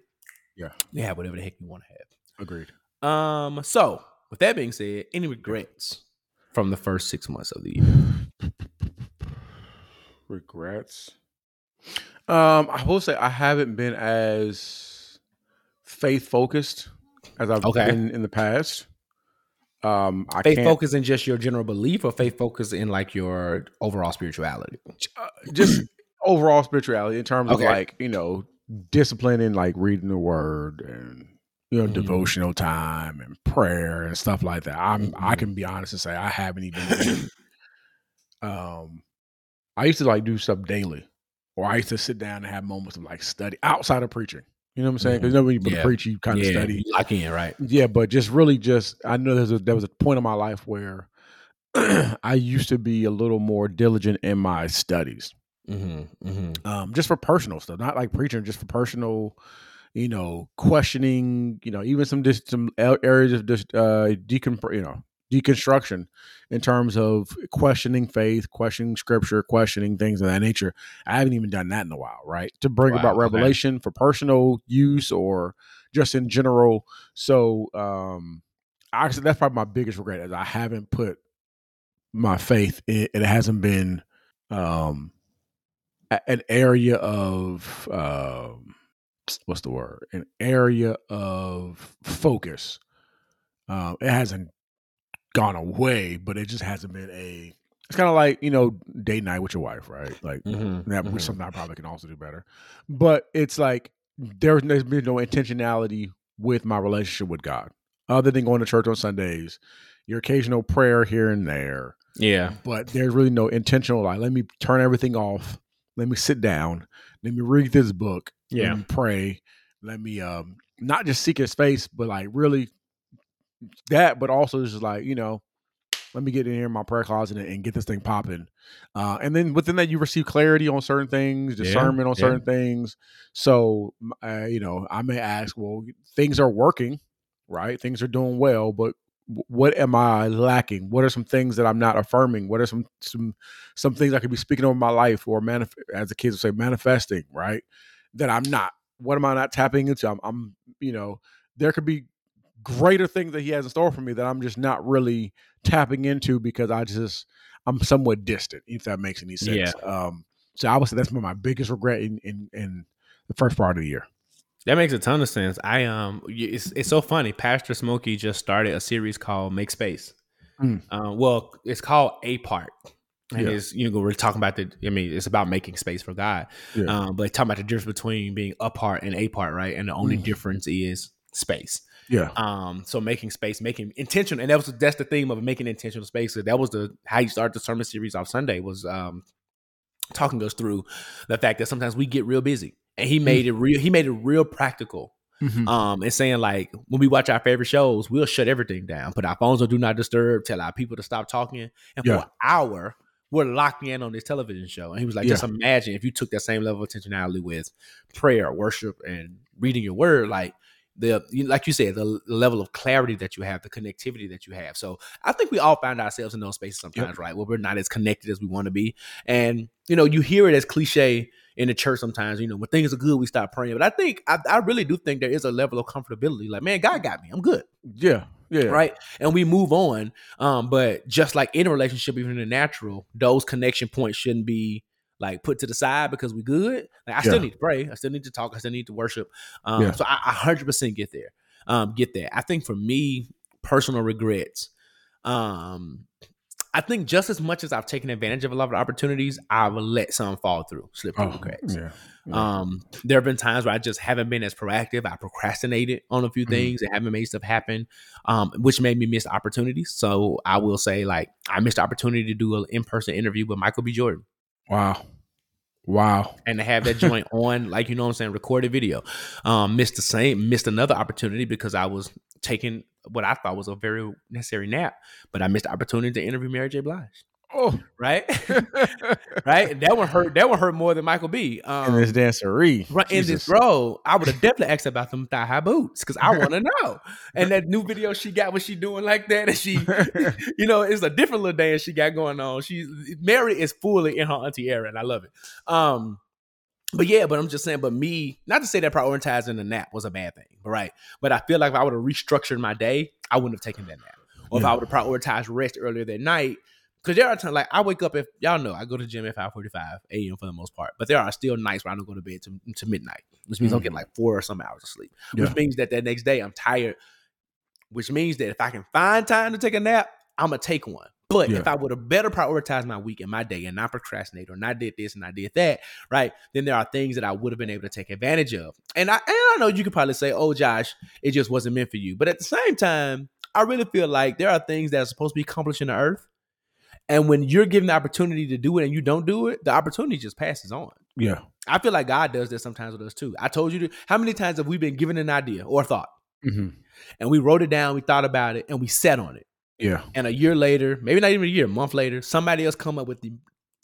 Yeah. you have whatever the heck you want to have. Agreed. Um, so with that being said, any regrets from the first six months of the year? Regrets. Um, I will say I haven't been as faith focused as I've Okay. been in the past. Um, I Faith focus in just your general belief, or faith focus in like your overall spirituality? uh, just overall spirituality in terms Okay. of like you know discipline in like reading the word and you know Mhm. devotional time and prayer and stuff like that. I'm I Mhm. can be honest and say I haven't even. um, I used to like do stuff daily, or I used to sit down and have moments of like study outside of preaching. You know what I'm saying? Because you know when you Mm-hmm. Yeah. preach, you kind of yeah, study. I can, right? Yeah, but just really just I know there's a, there was a point in my life where I used to be a little more diligent in my studies, Mm-hmm. Mm-hmm. um, just for personal stuff, not like preaching, just for personal, you know, questioning, you know, even some dis- some areas of just uh, decon, you know, deconstruction in terms of questioning faith, questioning scripture, questioning things of that nature. I haven't even done that in a while, right? To bring Wow, about revelation for personal use or just in general. So, um, actually, that's probably my biggest regret is I haven't put my faith. It, it hasn't been um, an area of um, what's the word? An area of focus. Um, it hasn't gone away, but it just hasn't been a. It's kind of like you know date night with your wife, right? Like Mm-hmm. that, which something I probably can also do better. But it's like there's, there's been no intentionality with my relationship with God, other than going to church on Sundays, your occasional prayer here and there. Yeah. But there's really no intentional like, let me turn everything off. Let me sit down. Let me read this book. Yeah. Pray. Let me um not just seek his face, but like really that, but also just like, you know, let me get in here in my prayer closet and, and get this thing popping. Uh, and then within that, you receive clarity on certain things, Yeah, discernment on yeah. certain things. So, uh, you know, I may ask, well, things are working, right? Things are doing well, but what am I lacking? What are some things that I'm not affirming? What are some some some things I could be speaking over my life or manif- as the kids would say, manifesting, right? That I'm not. What am I not tapping into? I'm, I'm you know, there could be greater things that he has in store for me that I'm just not really tapping into because I just I'm somewhat distant, if that makes any sense. Um, so I would say that's been my biggest regret in in, in the first part of the year. That makes a ton of sense. I um, it's it's so funny. Pastor Smokey just started a series called Make Space. Mm. Uh, well, it's called A Part, and Yeah. it's you know we're talking about the. I mean, it's about making space for God. Yeah. Um, but talking about the difference between being a part and a part, right? And the only Mm. difference is space. Yeah, Um, so making space, making intentional, and that was that's the theme of making intentional space. That was the how you start the sermon series off Sunday was um talking us through the fact that sometimes we get real busy, and he made it real. He made it real practical. Mhm. Um, and saying like when we watch our favorite shows, we'll shut everything down, put our phones on do not disturb, tell our people to stop talking, and for an hour we're locked in on this television show. And he was like, Yeah. just imagine if you took that same level of intentionality with prayer, worship, and reading your word, like the like you said, the, level of clarity that you have, the connectivity that you have. So I think we all find ourselves in those spaces sometimes, right? Where we're not as connected as we want to be. And you know, you hear it as cliche in the church sometimes, you know, when things are good, we stop praying. But I think I, I really do think there is a level of comfortability. Like, man, God got me. I'm good yeah, yeah. right and we move on um but just like in a relationship even in the natural those connection points shouldn't be like put to the side because we good like i still Yeah. need to pray i still need to talk i still need to worship um Yeah. so i, I 100% get there um get there i think for me personal regrets um i think just as much as i've taken advantage of a lot of opportunities i've let some fall through slip through Oh, the cracks yeah. yeah. um, there have been times where I just haven't been as proactive. I procrastinated on a few Mhm. things and haven't made stuff happen, um, which made me miss opportunities. So I will say, like, I missed the opportunity to do an in person interview with Michael B. Jordan wow, wow. and to have that joint on, like, you know what I'm saying, recorded video. Um, missed the same, missed another opportunity because I was taking what I thought was a very necessary nap, but I missed the opportunity to interview Mary J. Blige. Oh, Right, right. That one hurt. That one hurt more than Michael B. Um, and this dancery, Right in this bro, I would have definitely asked about them thigh high boots because I want to know. And that new video she got, what she doing like that, and she, you know, it's a different little dance she got going on. She's Mary is fully in her auntie era, and I love it. Um, but yeah, but I'm just saying, but me, not to say that prioritizing the nap was a bad thing, right. But I feel like if I would have restructured my day, I wouldn't have taken that nap. Or if I would have prioritized rest earlier that night, because there are times like I wake up if y'all know I go to the gym at 5:45 a.m. for the most part, but there are still nights where I don't go to bed to, to midnight, which means I'm getting mm. like four or some hours of sleep, Yeah. which means that that next day I'm tired, which means that if I can find time to take a nap, I'm gonna take one. But Yeah. if I would have better prioritized my week and my day and not procrastinate or not did this and I did that, right? Then there are things that I would have been able to take advantage of. And I and I know you could probably say, "Oh, Josh, it just wasn't meant for you." But at the same time, I really feel like there are things that are supposed to be accomplished in the earth. And when you're given the opportunity to do it and you don't do it, the opportunity just passes on. Yeah. I feel like God does that sometimes with us too. I told you to, how many times have we been given an idea or thought hmm and we wrote it down, we thought about it, and we sat on it. Yeah. And a year later, maybe not even a year, a month later, somebody else come up with the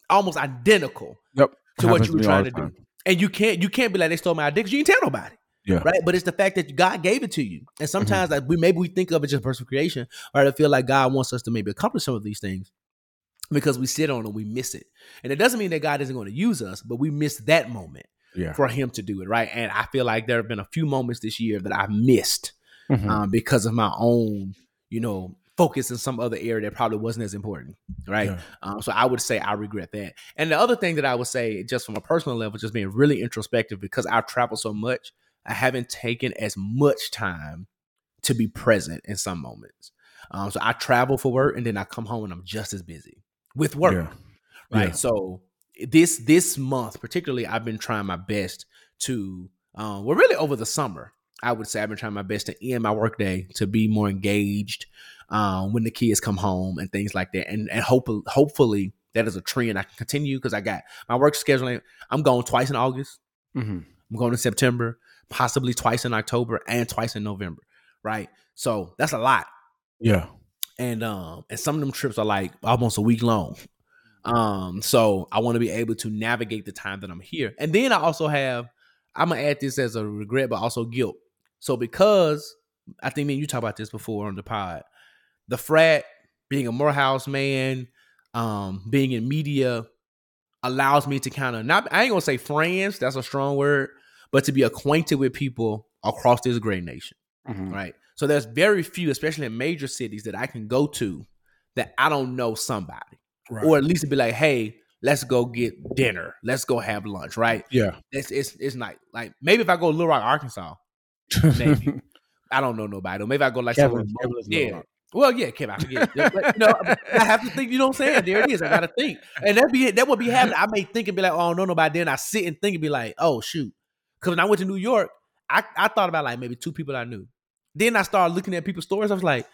almost identical Yep. to what you were trying to do. And you can't you can't be like they stole my idea because you didn't tell nobody. Yeah. Right. But it's the fact that God gave it to you. Mm-hmm. And sometimes like we maybe we think of it just personal creation, or I feel like God wants us to maybe accomplish some of these things because we sit on it, we miss it. And it doesn't mean that God isn't going to use us, but we miss that moment Yeah. for him to do it. Right. And I feel like there have been a few moments this year that I missed Mhm. um, because of my own, you know, focus in some other area that probably wasn't as important, right? Yeah. Um, so I would say I regret that. And the other thing that I would say, just from a personal level, just being really introspective because I've traveled so much, I haven't taken as much time to be present in some moments. Um, so I travel for work and then I come home and I'm just as busy with work Yeah. right Yeah. so this this month particularly i've been trying my best to um well really over the summer i would say i've been trying my best to end my workday to be more engaged um when the kids come home and things like that and and hope, hopefully that is a trend i can continue because i got my work scheduling i'm going twice in august Mhm. i'm going in september possibly twice in october and twice in november right so that's a lot Yeah. And um and some of them trips are like almost a week long um so i want to be able to navigate the time that i'm here and then i also have i'm gonna add this as a regret but also guilt so because i think me and you talked about this before on the pod the frat being a morehouse man um being in media allows me to kind of not i ain't gonna say friends that's a strong word but to be acquainted with people across this great nation Mhm. right? So there's very few, especially in major cities, that I can go to that I don't know somebody, Right. or at least be like, hey, let's go get dinner, let's go have lunch, right? yeah. It's it's it's not like maybe if I go to Little Rock, Arkansas, Maybe. I don't know nobody. Or maybe I go like Kevin- somewhere Kevin remote. lives in Little yeah. Well, yeah, Kevin, I forget. but, you know, I have to think. You know what I'm saying? There it is. I got to think, and that be that would be happening. I may think and be like, oh, no, nobody. Then I sit and think and be like, oh, shoot. Because when I went to New York, I, I thought about like maybe two people I knew. Then I started looking at people's stories. I was like,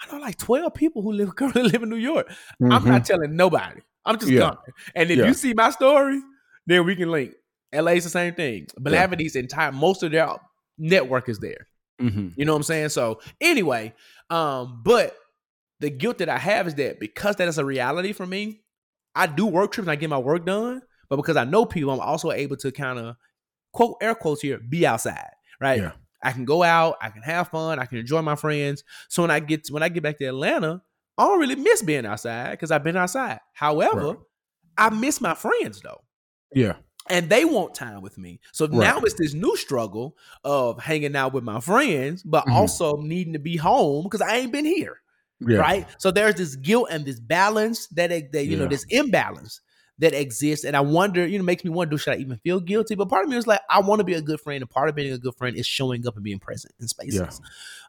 I know like 12 people who live currently live in New York. I'm Mhm. not telling nobody. I'm just Yeah. gone. And if Yeah. you see my story, then we can link. LA's the same thing. Blavity's entire most of their network is there. Mhm. You know what I'm saying? So anyway, um, but the guilt that I have is that because that is a reality for me, I do work trips and I get my work done, but because I know people, I'm also able to kind of quote air quotes here, be outside, right? Yeah. I can go out, I can have fun, I can enjoy my friends. So when I get when I get back to Atlanta, I don't really miss being outside because I've been outside. However, Right. I miss my friends though Yeah. and they want time with me. So now it's this new struggle of hanging out with my friends, but Mhm. also needing to be home because I ain't been here, Yeah. right? So there's this guilt and this balance that, that you know, this imbalance that exists, and I wonder, you know, makes me wonder, should I even feel guilty? But part of me is like, I want to be a good friend, and part of being a good friend is showing up and being present in spaces.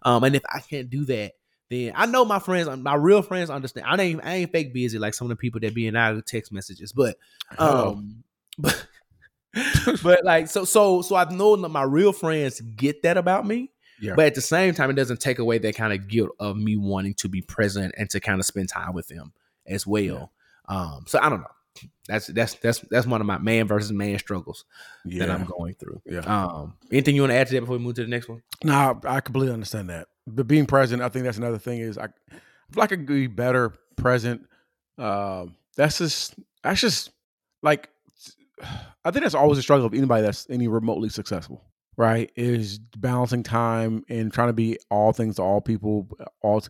Um, and if I can't do that. Then I know my friends, my real friends understand. I ain't, I ain't fake busy like some of the people that be in of text messages, but um, but, but like so so so I've known that my real friends get that about me. Yeah. But at the same time, it doesn't take away that kind of guilt of me wanting to be present and to kind of spend time with them as well. Um, so I don't know. That's that's that's that's one of my man versus man struggles that I'm going through. Yeah. Um, anything you want to add to that before we move to the next one? No, I completely understand that. But being present, I think that's another thing. Is I, I feel like I could be better present. Um, that's just that's just like I think that's always a struggle of anybody that's any remotely successful. Right? Is balancing time and trying to be all things to all people. All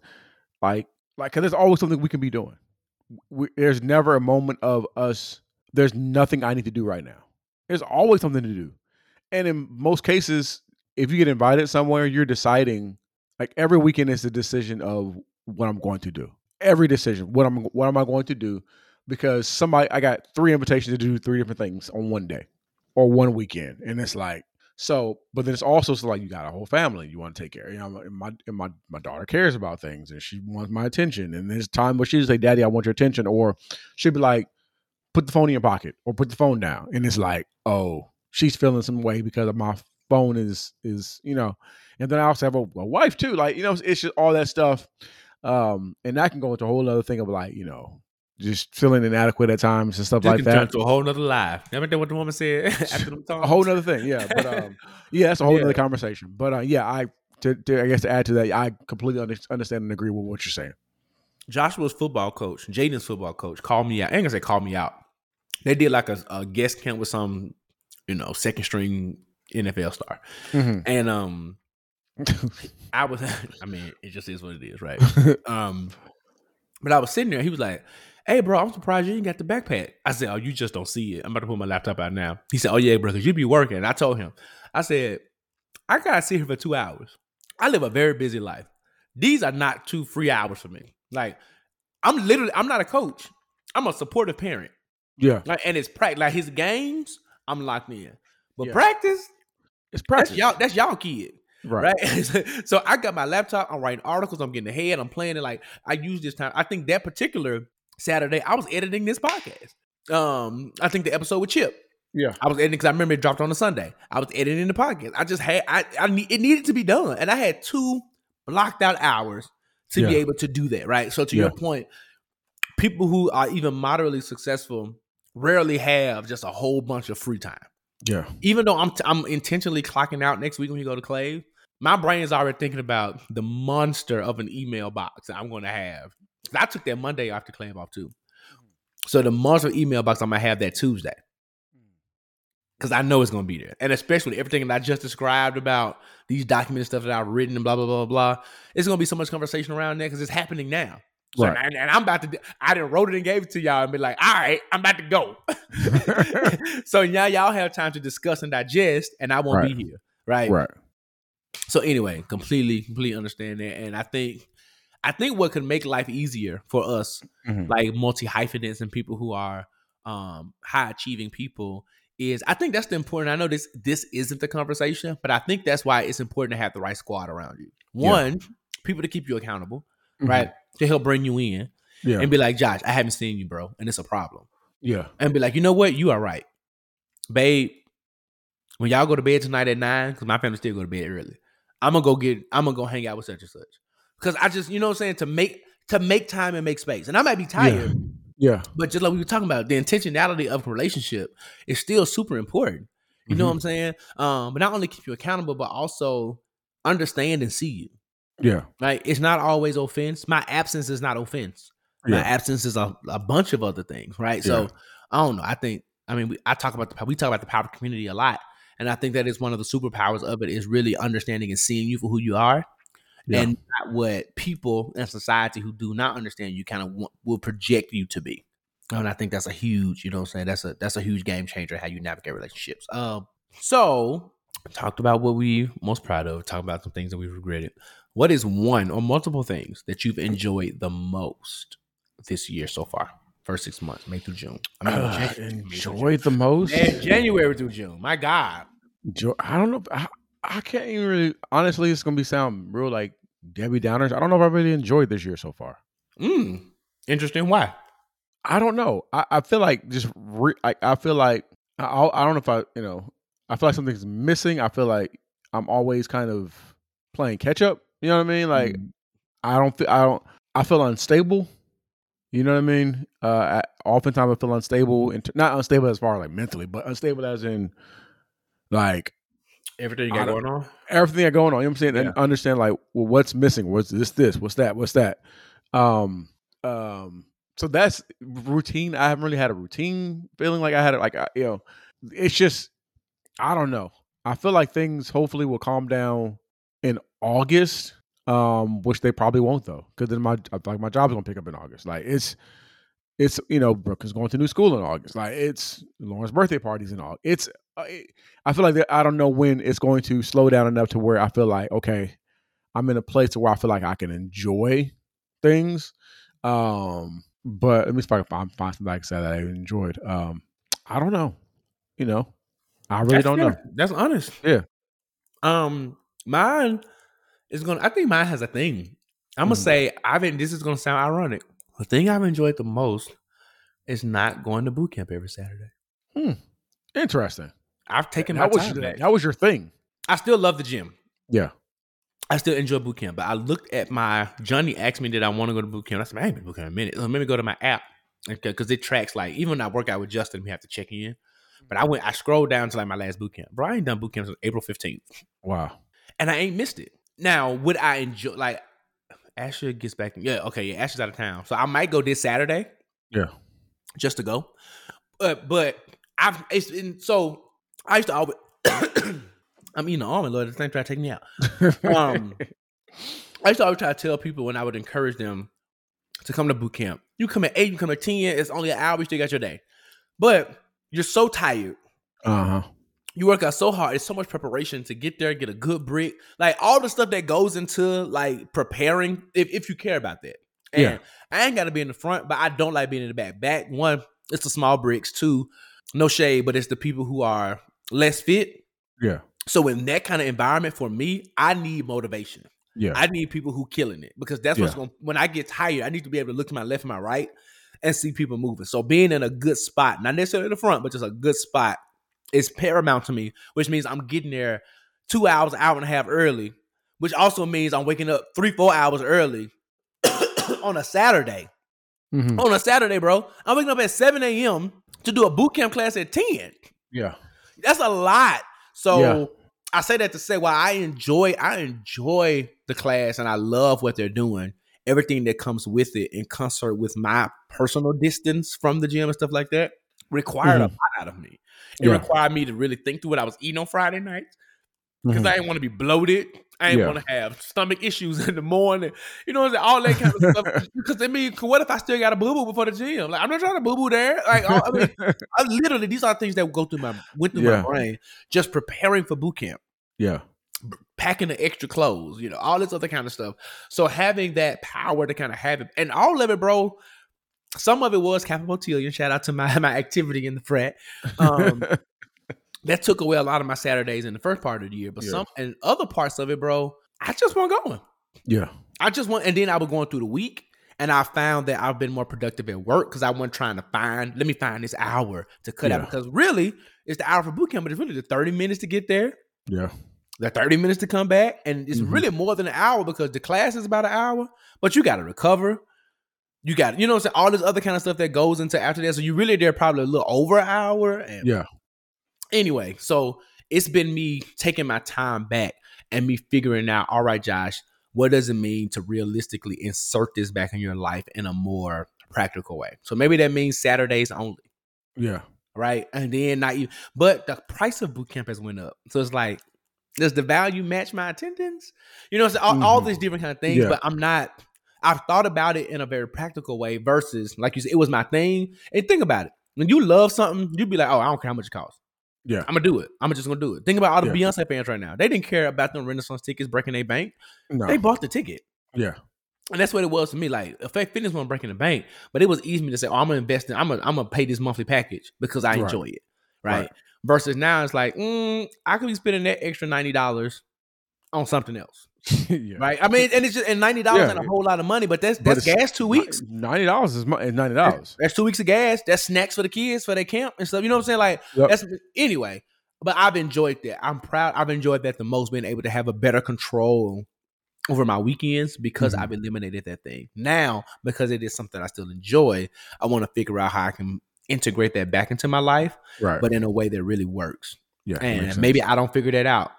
like like because there's always something we can be doing. We, there's never a moment of us. There's nothing I need to do right now. There's always something to do, and in most cases, if you get invited somewhere, you're deciding like every weekend is a decision of what I'm going to do. Every decision, what I'm what am I going to do? Because somebody I got three invitations to do three different things on one day or one weekend. And it's like, So, but then it's also so like you got a whole family you want to take care. of. You know, and my and my my daughter cares about things and she wants my attention. And there's time where she'll say, "Daddy, I want your attention," or she'll be like, "Put the phone in your pocket," or "Put the phone down." And it's like, oh, she's feeling some way because of my phone is is you know. And then I also have a, a wife too. Like you know, it's just all that stuff. Um, and that can go into a whole other thing of like you know just feeling inadequate at times and stuff This like can that. turn to a whole nother life. Remember what the woman said after them a whole nother thing. Yeah, but um, yeah, that's a whole Yeah. other conversation. But uh, yeah, I to, to I guess to add to that, I completely under, understand and agree with what you're saying. Joshua's football coach, Jaden's football coach, called me out. I ain't gonna say called me out. They did like a, a guest camp with some, you know, second string NFL star, and um, I was, I mean, it just is what it is, right? um, but I was sitting there. He was like, "Hey, bro, I'm surprised you ain't got the backpack." I said, "Oh, you just don't see it. I'm about to put my laptop out now." He said, "Oh yeah, bro, because you be working." And I told him, I said, "I gotta sit here for two hours. I live a very busy life. These are not two free hours for me. Like, I'm literally, I'm not a coach. I'm a supportive parent. Yeah, Like, and it's practice. Like his games, I'm locked in. But Yeah. practice, it's that's practice, y'all. That's y'all kid." right? right? so I got my laptop. I'm writing articles. I'm getting ahead. I'm playing it. Like I use this time. I think that particular Saturday, I was editing this podcast. Um, I think the episode with Chip. Yeah. I was editing because I remember it dropped on a Sunday. I was editing the podcast. I just had I, I it needed to be done, and I had two blocked out hours to be able to do that. Right. So to your point, people who are even moderately successful rarely have just a whole bunch of free time Yeah, even though I'm I'm intentionally clocking out next week when we go to Clave, my brain is already thinking about the monster of an email box that I'm going to have. 'Cause I took that Monday off to Clave off too, so the monster email box I'm gonna have that Tuesday mm. because I know it's gonna be there, and especially everything that I just described about these documents stuff that I've written and blah blah blah blah. It's gonna be so much conversation around there because it's happening now. So, Right. and, and I'm about to. I didn't wrote it and gave it to y'all and be like, all right, I'm about to go. so now y'all have time to discuss and digest, and I won't Right. be here, right? right. So anyway, completely, completely understand that, and I think, I think what could make life easier for us, Mhm. like multi hyphenates and people who are um high achieving people, is I think that's the important. I know this this isn't the conversation, but I think that's why it's important to have the right squad around you. Yeah. One, people to keep you accountable, Mhm. right? To help bring you in Yeah, and be like, Josh, I haven't seen you, bro, and it's a problem yeah, and be like, you know what, you are right, babe. When y'all go to bed tonight at nine, because my family still go to bed early, I'm gonna go get, I'm gonna go hang out with such and such, because I just, you know, what I'm saying to make to make time and make space, and I might be tired, yeah, but just like we were talking about, the intentionality of a relationship is still super important. You know Mhm. what I'm saying? Um, but not only keep you accountable, but also understand and see you. yeah, Like it's not always offense. My absence is not offense. My Yeah. absence is a, a bunch of other things, right? So I don't know. I think I mean we, I talk about the we talk about the power community a lot, and I think that is one of the superpowers of it is really understanding and seeing you for who you are, Yeah. and not what people in society who do not understand you kind of want, will project you to be. And I think that's a huge, you know, what I'm saying that's a that's a huge game changer how you navigate relationships. Um, so talked about what we most proud of. Talked about some things that we've regretted. What is one or multiple things that you've enjoyed the most this year so far? First six months, May through June. I mean, Uh, Jan- May through enjoyed the most. Man, January through June. My God. I don't know. I, I can't even really. Honestly, it's gonna be sound real like Debbie Downers. I don't know if I really enjoyed this year so far. Mm. Interesting. Why? I don't know. I, I feel like just re- I, I feel like I, I don't know if I you know I feel like something's missing. I feel like I'm always kind of playing catch up. You know what I mean? Like Mm. I don't feel I don't I feel unstable. You know what I mean? Uh, I, oftentimes I feel unstable, in, not unstable as far as like mentally, but unstable as in like Everything you got going on? everything that going on. You know what I'm saying? Yeah. And understand like, well, what's missing? What's this? This? What's that? What's that? Um, um. So that's routine. I haven't really had a routine feeling like I had it. Like I, you know, it's just I don't know. I feel like things hopefully will calm down in August. Um, which they probably won't though, because then my like my job's gonna pick up in August. Like it's it's you know Brooke is going to new school in August. Like it's Lauren's birthday parties in August. It's uh, I feel like I don't know when it's going to slow down enough to where I feel like okay, I'm in a place to where I feel like I can enjoy things. Um, but let me see if I can find, find something like I said that I enjoyed. Um, I don't know. You know, I really That's don't know. That's honest. Yeah. Um, mine is gonna. I think mine has a thing. I'm gonna Mhm. say I've. en- This is gonna sound ironic. The thing I've enjoyed the most is not going to boot camp every Saturday. Hmm. Interesting. I've taken my that was time your, that was your thing. I still love the gym. Yeah. I still enjoy boot camp, but I looked at my Johnny asked me did I want to go to boot camp. I said, I ain't been boot camp in a minute. Let me go to my app because it tracks like even when I work out with Justin, we have to check in. But I went, I scrolled down to like my last boot camp. Bro, I ain't done boot camp since April 15th. Wow. and I ain't missed it. Now, would I enjoy like Asher gets back? Yeah, okay, yeah, Asher's out of town, so I might go this Saturday Yeah. just to go. But but I've it's been so I used to always I'm eating the almond, Lord. This thing try to take me out. Um, I used to always try to tell people when I would encourage them to come to boot camp. You come at eight, you come at ten. It's only an hour. You still got your day, but you're so tired Uh huh. You work out so hard. It's so much preparation to get there, get a good brick, like all the stuff that goes into like preparing. If, if you care about that, and Yeah. I ain't got to be in the front, but I don't like being in the back. Back one, it's the small bricks. Two, no shade, but it's the people who are less fit. Yeah. So in that kind of environment, for me, I need motivation. Yeah. I need people who killing it because that's what's Yeah. going. When I get tired, I need to be able to look to my left and my right and see people moving. So being in a good spot, not necessarily the front, but just a good spot, is paramount to me. Which means I'm getting there two hours, hour and a half early. Which also means I'm waking up three, four hours early on a Saturday. Mhm. On a Saturday, bro, I'm waking up at seven a.m. to do a boot camp class at ten. Yeah. That's a lot. So Yeah. I say that to say while I enjoy, I enjoy the class and I love what they're doing. Everything that comes with it in concert with my personal distance from the gym and stuff like that required a Mhm. lot out of me. It Yeah. required me to really think through what I was eating on Friday nights because Mhm. I didn't want to be bloated. I didn't Yeah. want to have stomach issues in the morning. You know, what I'm saying? all that kind of stuff. Because I mean, what if I still got a boo boo before the gym? Like I'm not trying to boo boo there. Like I mean, I literally these are things that go through my went through Yeah. my brain just preparing for boot camp, yeah. packing the extra clothes, you know, all this other kind of stuff. So having that power to kind of have it, and all of it, bro. Some of it was Capital Beautillion. Shout out to my my activity in the frat. Um, that took away a lot of my Saturdays in the first part of the year. But Yeah. some and other parts of it, bro, I just want going. yeah. I just want, and then I was going through the week, and I found that I've been more productive at work because I wasn't trying to find. Let me find this hour to cut out because really it's the hour for boot camp, but it's really the thirty minutes to get there, Yeah. the thirty minutes to come back, and it's Mhm. really more than an hour because the class is about an hour, but you got to recover. You got, you know, what I'm saying all this other kind of stuff that goes into after that. So you really there probably a little over an hour, and Yeah. anyway, so it's been me taking my time back and me figuring out, all right, Josh, what does it mean to realistically insert this back in your life in a more practical way? So maybe that means Saturdays only, Yeah. right? And then not even, but the price of boot camp has went up. So it's like, does the value match my attendance? You know, so all, all Mhm. these different kind of things, Yeah. but I'm not. I've thought about it in a very practical way versus, like you said, it was my thing. And think about it. When you love something, you'd be like, oh, I don't care how much it costs. Yeah. I'm gonna do it. I'm just gonna do it. Think about all the Yeah. Beyonce fans right now. They didn't care about them Renaissance tickets breaking their bank. No. They bought the ticket. yeah. And that's what it was to me. Like Effect Fitness wasn't breaking the bank, but it was easy for me to say, "Oh, I'm gonna invest in. I'm gonna, I'm gonna pay this monthly package because I Right. enjoy it." Right? Right. Versus now, it's like, mm, I could be spending that extra ninety dollars on something else. Yeah. Right? I mean, and it's just and ninety dollars Yeah. ain't a whole lot of money, but that's that's gas two weeks. Ninety dollars is ninety dollars. That's two weeks of gas. That's snacks for the kids for their camp and stuff. You know what I'm saying? Like Yep. that's anyway. But I've enjoyed that. I'm proud. I've enjoyed that the most, being able to have a better control over my weekends because Mhm. I've eliminated that thing. Now, because it is something I still enjoy, I want to figure out how I can integrate that back into my life, Right. but in a way that really works. yeah. And maybe. I don't figure that out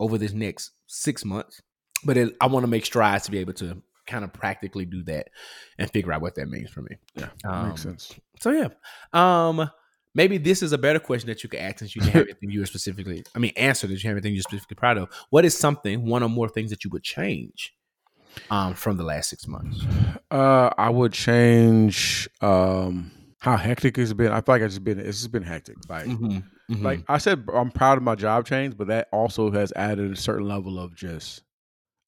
over this next six months, but it, I want to make strides to be able to kind of practically do that and figure out what that means for me. yeah. um, makes sense. So yeah, um, maybe this is a better question that you could ask since you have anything you were specifically. I mean, answer that you have anything you're specifically proud of. What is something, one or more things that you would change, um, from the last six months? Uh, I would change um how hectic it's been. I feel like it's been it's just been hectic. Like Mm-hmm. like I said, I'm proud of my job change, but that also has added a certain level of just.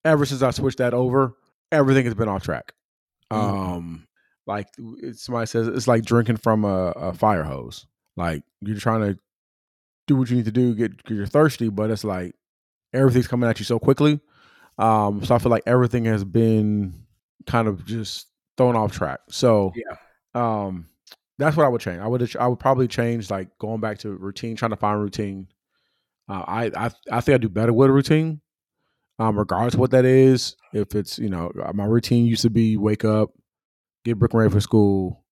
Ever since I switched that over, everything has been off track. Mhm. Um, like somebody says, it's like drinking from a, a fire hose. Like you're trying to do what you need to do, get because you're thirsty, but it's like everything's coming at you so quickly. Um, so I feel like everything has been kind of just thrown off track. So Yeah. um, that's what I would change. I would I would probably change like going back to routine, trying to find routine. Uh, I I I think I do better with a routine, um, regardless of what that is. If it's you know uh, my routine used to be wake up, get Brooklyn ready for school,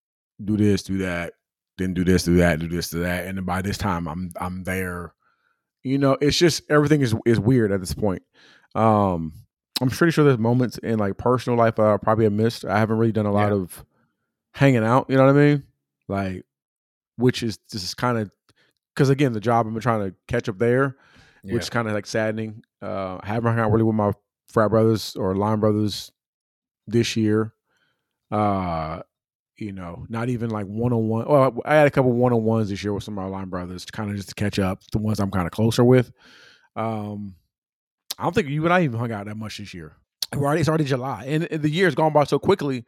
do this, do that, then do this, do that, do this, do that, and then by this time I'm I'm there. You know, it's just everything is is weird at this point. Um, I'm pretty sure there's moments in like personal life I probably have missed. I haven't really done a lot Yeah. of hanging out. You know what I mean? Like, which is just kind of because again, the job I'm trying to catch up there, Yeah. which is kind of like saddening. Uh, I haven't hung out really with my frat brothers or line brothers this year. Uh, you know, not even like one on one. Well, I had a couple one on ones this year with some of my line brothers, kind of just to catch up. The ones I'm kind of closer with. Um, I don't think you and I even hung out that much this year. We're already, it's already July, and, and the year's gone by so quickly.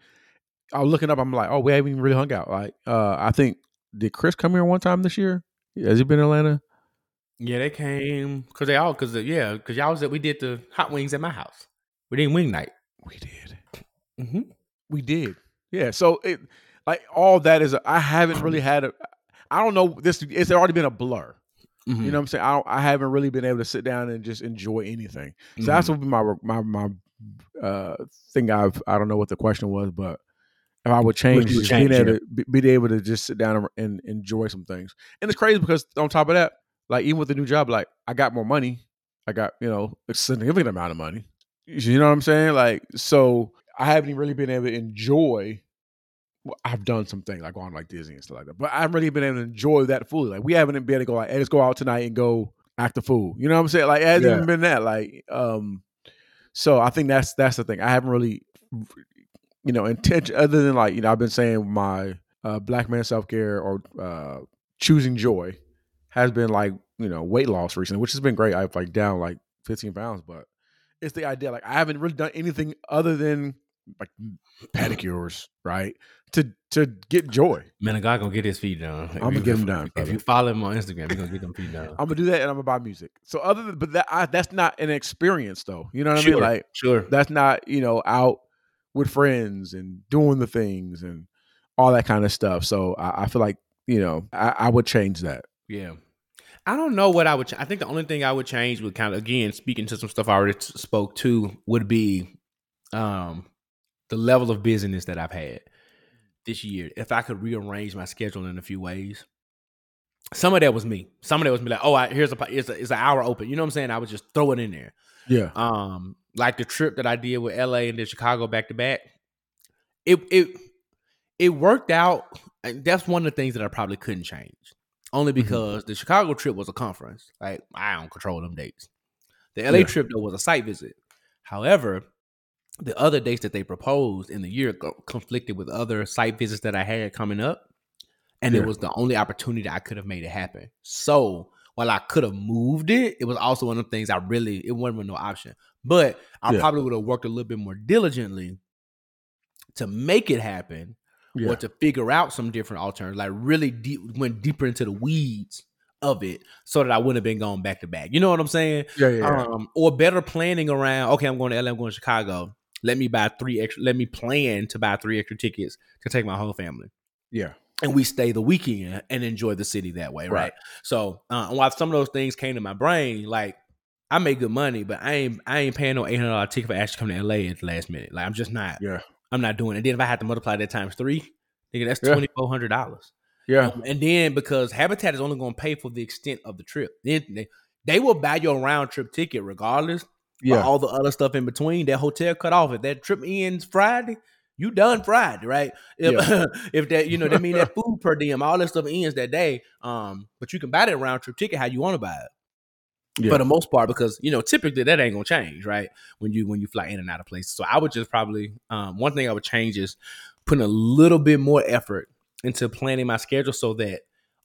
I was looking up. I'm like, oh, we haven't even really hung out. Like, uh, I think did Chris come here one time this year? Has he been in Atlanta? Yeah, they came because they all because yeah because y'all was at we did the hot wings at my house. We did wing night. We did. Mm-hmm. We did. Yeah. So it like all that is. I haven't really had a. I don't know. This it's already been a blur. Mm-hmm. You know what I'm saying? I don't, I haven't really been able to sit down and just enjoy anything. So that's what my my my uh thing. I've I don't know what the question was, but if I would change, would change, being able to be, be able to just sit down and, and enjoy some things. And it's crazy because on top of that, like even with the new job, like I got more money. I got you know a significant amount of money. You know what I'm saying? Like so, I haven't really been able to enjoy. Well, I've done some things like going like Disney and stuff like that, but I haven't really been able to enjoy that fully. Like we haven't been able to go like, hey, let's go out tonight and go act a fool. You know what I'm saying? Like it hasn't Yeah. even been that. Like um, so I think that's that's the thing. I haven't really, you know, intention other than like you know I've been saying my uh, black man self care or uh, choosing joy has been like you know weight loss recently, which has been great. I've like down like 15 pounds, but it's the idea like I haven't really done anything other than like pedicures, right? To to get joy. Man, a guy gonna get his feet done. I'ma get get if- done, If you follow him on Instagram, you're gonna get them feet done. I'm gonna do that and I'm gonna buy music. So other than but that I, that's not an experience though. You know what I mean? Like sure. that's not you know out with friends and doing the things and all that kind of stuff. So I, I feel like you know I, I would change that. Yeah. I don't know what I would. Ch- I think the only thing I would change would kind of again speaking to some stuff I already t- spoke to would be, um, the level of busyness that I've had this year. If I could rearrange my schedule in a few ways, some of that was me. Some of that was me like, oh, I, here's a it's, a it's an hour open. You know what I'm saying? I would just throw it in there. Yeah. Um, like the trip that I did with LA and then Chicago back to back. It it it worked out. And that's one of the things that I probably couldn't change. Only mm-hmm. because the Chicago trip was a conference. Like I don't control them dates. The LA Yeah. trip though was a site visit. However, the other dates that they proposed in the year conflicted with other site visits that I had coming up, and Yeah. it was the only opportunity I could have made it happen. So while I could have moved it, it was also one of the things I really it wasn't no option. But I Yeah. probably would have worked a little bit more diligently to make it happen Yeah. or to figure out some different alternatives, like really deep went deeper into the weeds of it so that I wouldn't have been going back to back. You know what I'm saying? yeah. Yeah. Um, or better planning around, okay, I'm going to LA, I'm going to Chicago. Let me buy three extra, let me plan to buy three extra tickets to take my whole family. yeah. And we stay the weekend and enjoy the city that way, right? Right. So uh, while some of those things came to my brain, like I make good money, but I ain't I ain't paying no eight hundred dollar ticket for actually coming to LA at the last minute. Like I'm just not. Yeah. I'm not doing it. Then if I had to multiply that times three, nigga, that's twenty four hundred dollars. Yeah. Um, and then because Habitat is only going to pay for the extent of the trip, then they, they will buy your round trip ticket regardless. Yeah. Yeah. all the other stuff in between, that hotel cut off. If that trip ends Friday, you done Friday, right? If, if that, you know, that mean that food per diem, all that stuff ends that day. Um, but you can buy that round trip ticket how you want to buy it Yeah. for the most part because you know typically that ain't gonna change right when you when you fly in and out of places so i would just probably um, one thing i would change is putting a little bit more effort into planning my schedule so that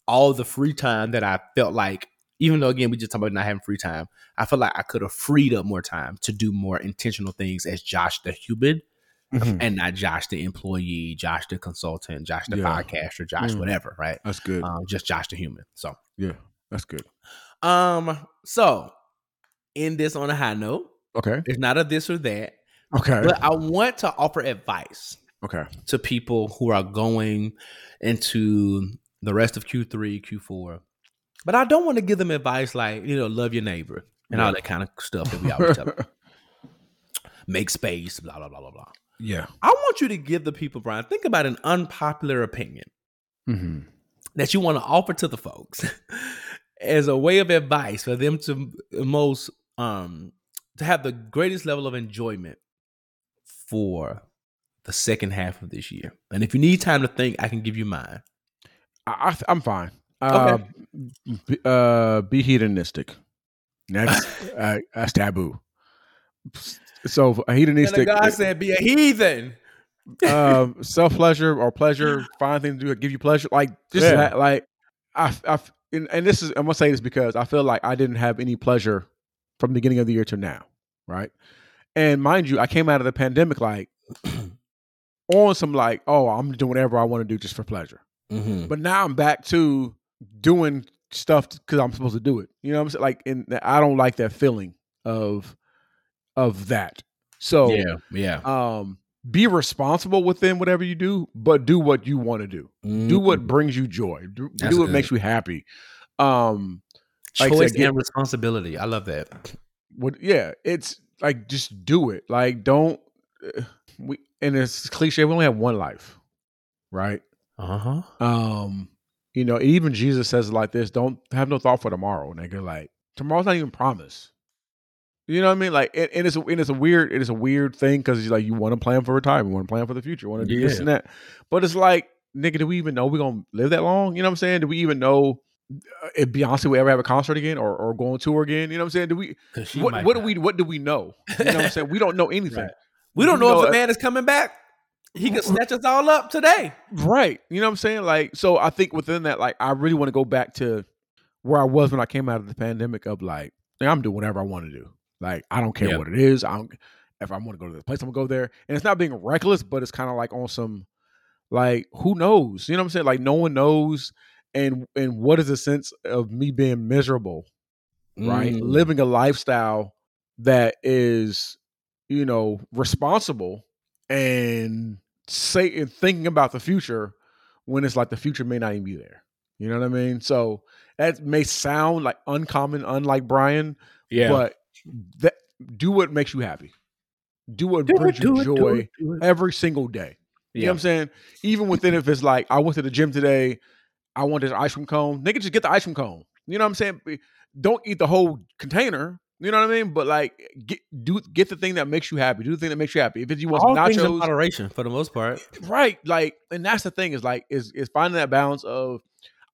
all the free time that i felt like even though again we just talking about not having free time i feel like i could have freed up more time to do more intentional things as josh the human Mhm. and not josh the employee josh the consultant josh the Yeah. podcaster josh Mm. whatever right That's good. um, just josh the human so yeah. That's good. Um, so end this on a high note. Okay. It's not a this or that, Okay. but I want to offer advice okay. to people who are going into the rest of Q3, Q4. But I don't want to give them advice like, you know, love your neighbor and all that kind of stuff that we always tell them. Make space, blah, blah, blah, blah, blah. yeah. I want you to give the people, Brian, think about an unpopular opinion hmm that you want to offer to the folks as a way of advice for them to most um to have the greatest level of enjoyment for the second half of this year. And if you need time to think, I can give you mine. I, I'm fine. Uh, b- uh, be hedonistic. That's uh, that's taboo. So a And hedonistic, the God said, "Be a heathen." um, self pleasure or pleasure, find things to do that give you pleasure. Like just Yeah. like I, I, and, and this is I'm gonna say this because I feel like I didn't have any pleasure from the beginning of the year to now, right? And mind you, I came out of the pandemic like on some like, oh, I'm doing whatever I want to do just for pleasure. Mm-hmm. But now I'm back to doing stuff because I'm supposed to do it. You know what I'm saying? Like, and I don't like that feeling of of that. So Yeah, yeah. um be responsible within whatever you do, but do what you want to do. Do what brings you joy. Do, Mm-hmm. Do what good. makes you happy. Um choice get- and responsibility. I love that. what yeah, it's like just do it. Like don't uh, we and it's cliche, we only have one life. Right? Uh huh. Um, you know, even Jesus says it like this: "Don't have no thought for tomorrow." Nigga, like tomorrow's not even promised. You know what I mean? Like, and, and it's a, and it's a weird, it is a weird thing because like you want to plan for retirement, you want to plan for the future, you want to do this and that. But it's like, nigga, do we even know we're gonna live that long? You know what I'm saying? Do we even know uh, if Beyonce will ever have a concert again or or go on tour again? You know what I'm saying? Do we? What, what do we? What do we know? You know what I'm saying? We don't know anything. Right. We don't You know, know, if the man is coming back. He could snatch us all up today. Right. You know what I'm saying? Like, so I think within that, like, I really want to go back to where I was when I came out of the pandemic of like, I'm doing whatever I want to do. Like, I don't care what it is. I don't, if I want to go to this place, I'm gonna go there. And it's not being reckless, but it's kind of like on some, like, who knows? You know what I'm saying? Like, no one knows. And and what is the sense of me being miserable, right? Mm. Living a lifestyle that is, you know, responsible and say and thinking about the future when it's like the future may not even be there. You know what I mean? So that may sound like uncommon, unlike Brian, Yeah. but that do what makes you happy. Do what Do brings you it, do joy it, do it. every single day. You know what I'm saying? Even within if it's like I went to the gym today, I want this ice cream cone. Nigga, just get the ice cream cone. You know what I'm saying? Don't eat the whole container. You know what I mean? But like, get do get the thing that makes you happy. Do the thing that makes you happy. If it's you want All things in moderation for the most part. right? Like, and that's the thing is like is is finding that balance of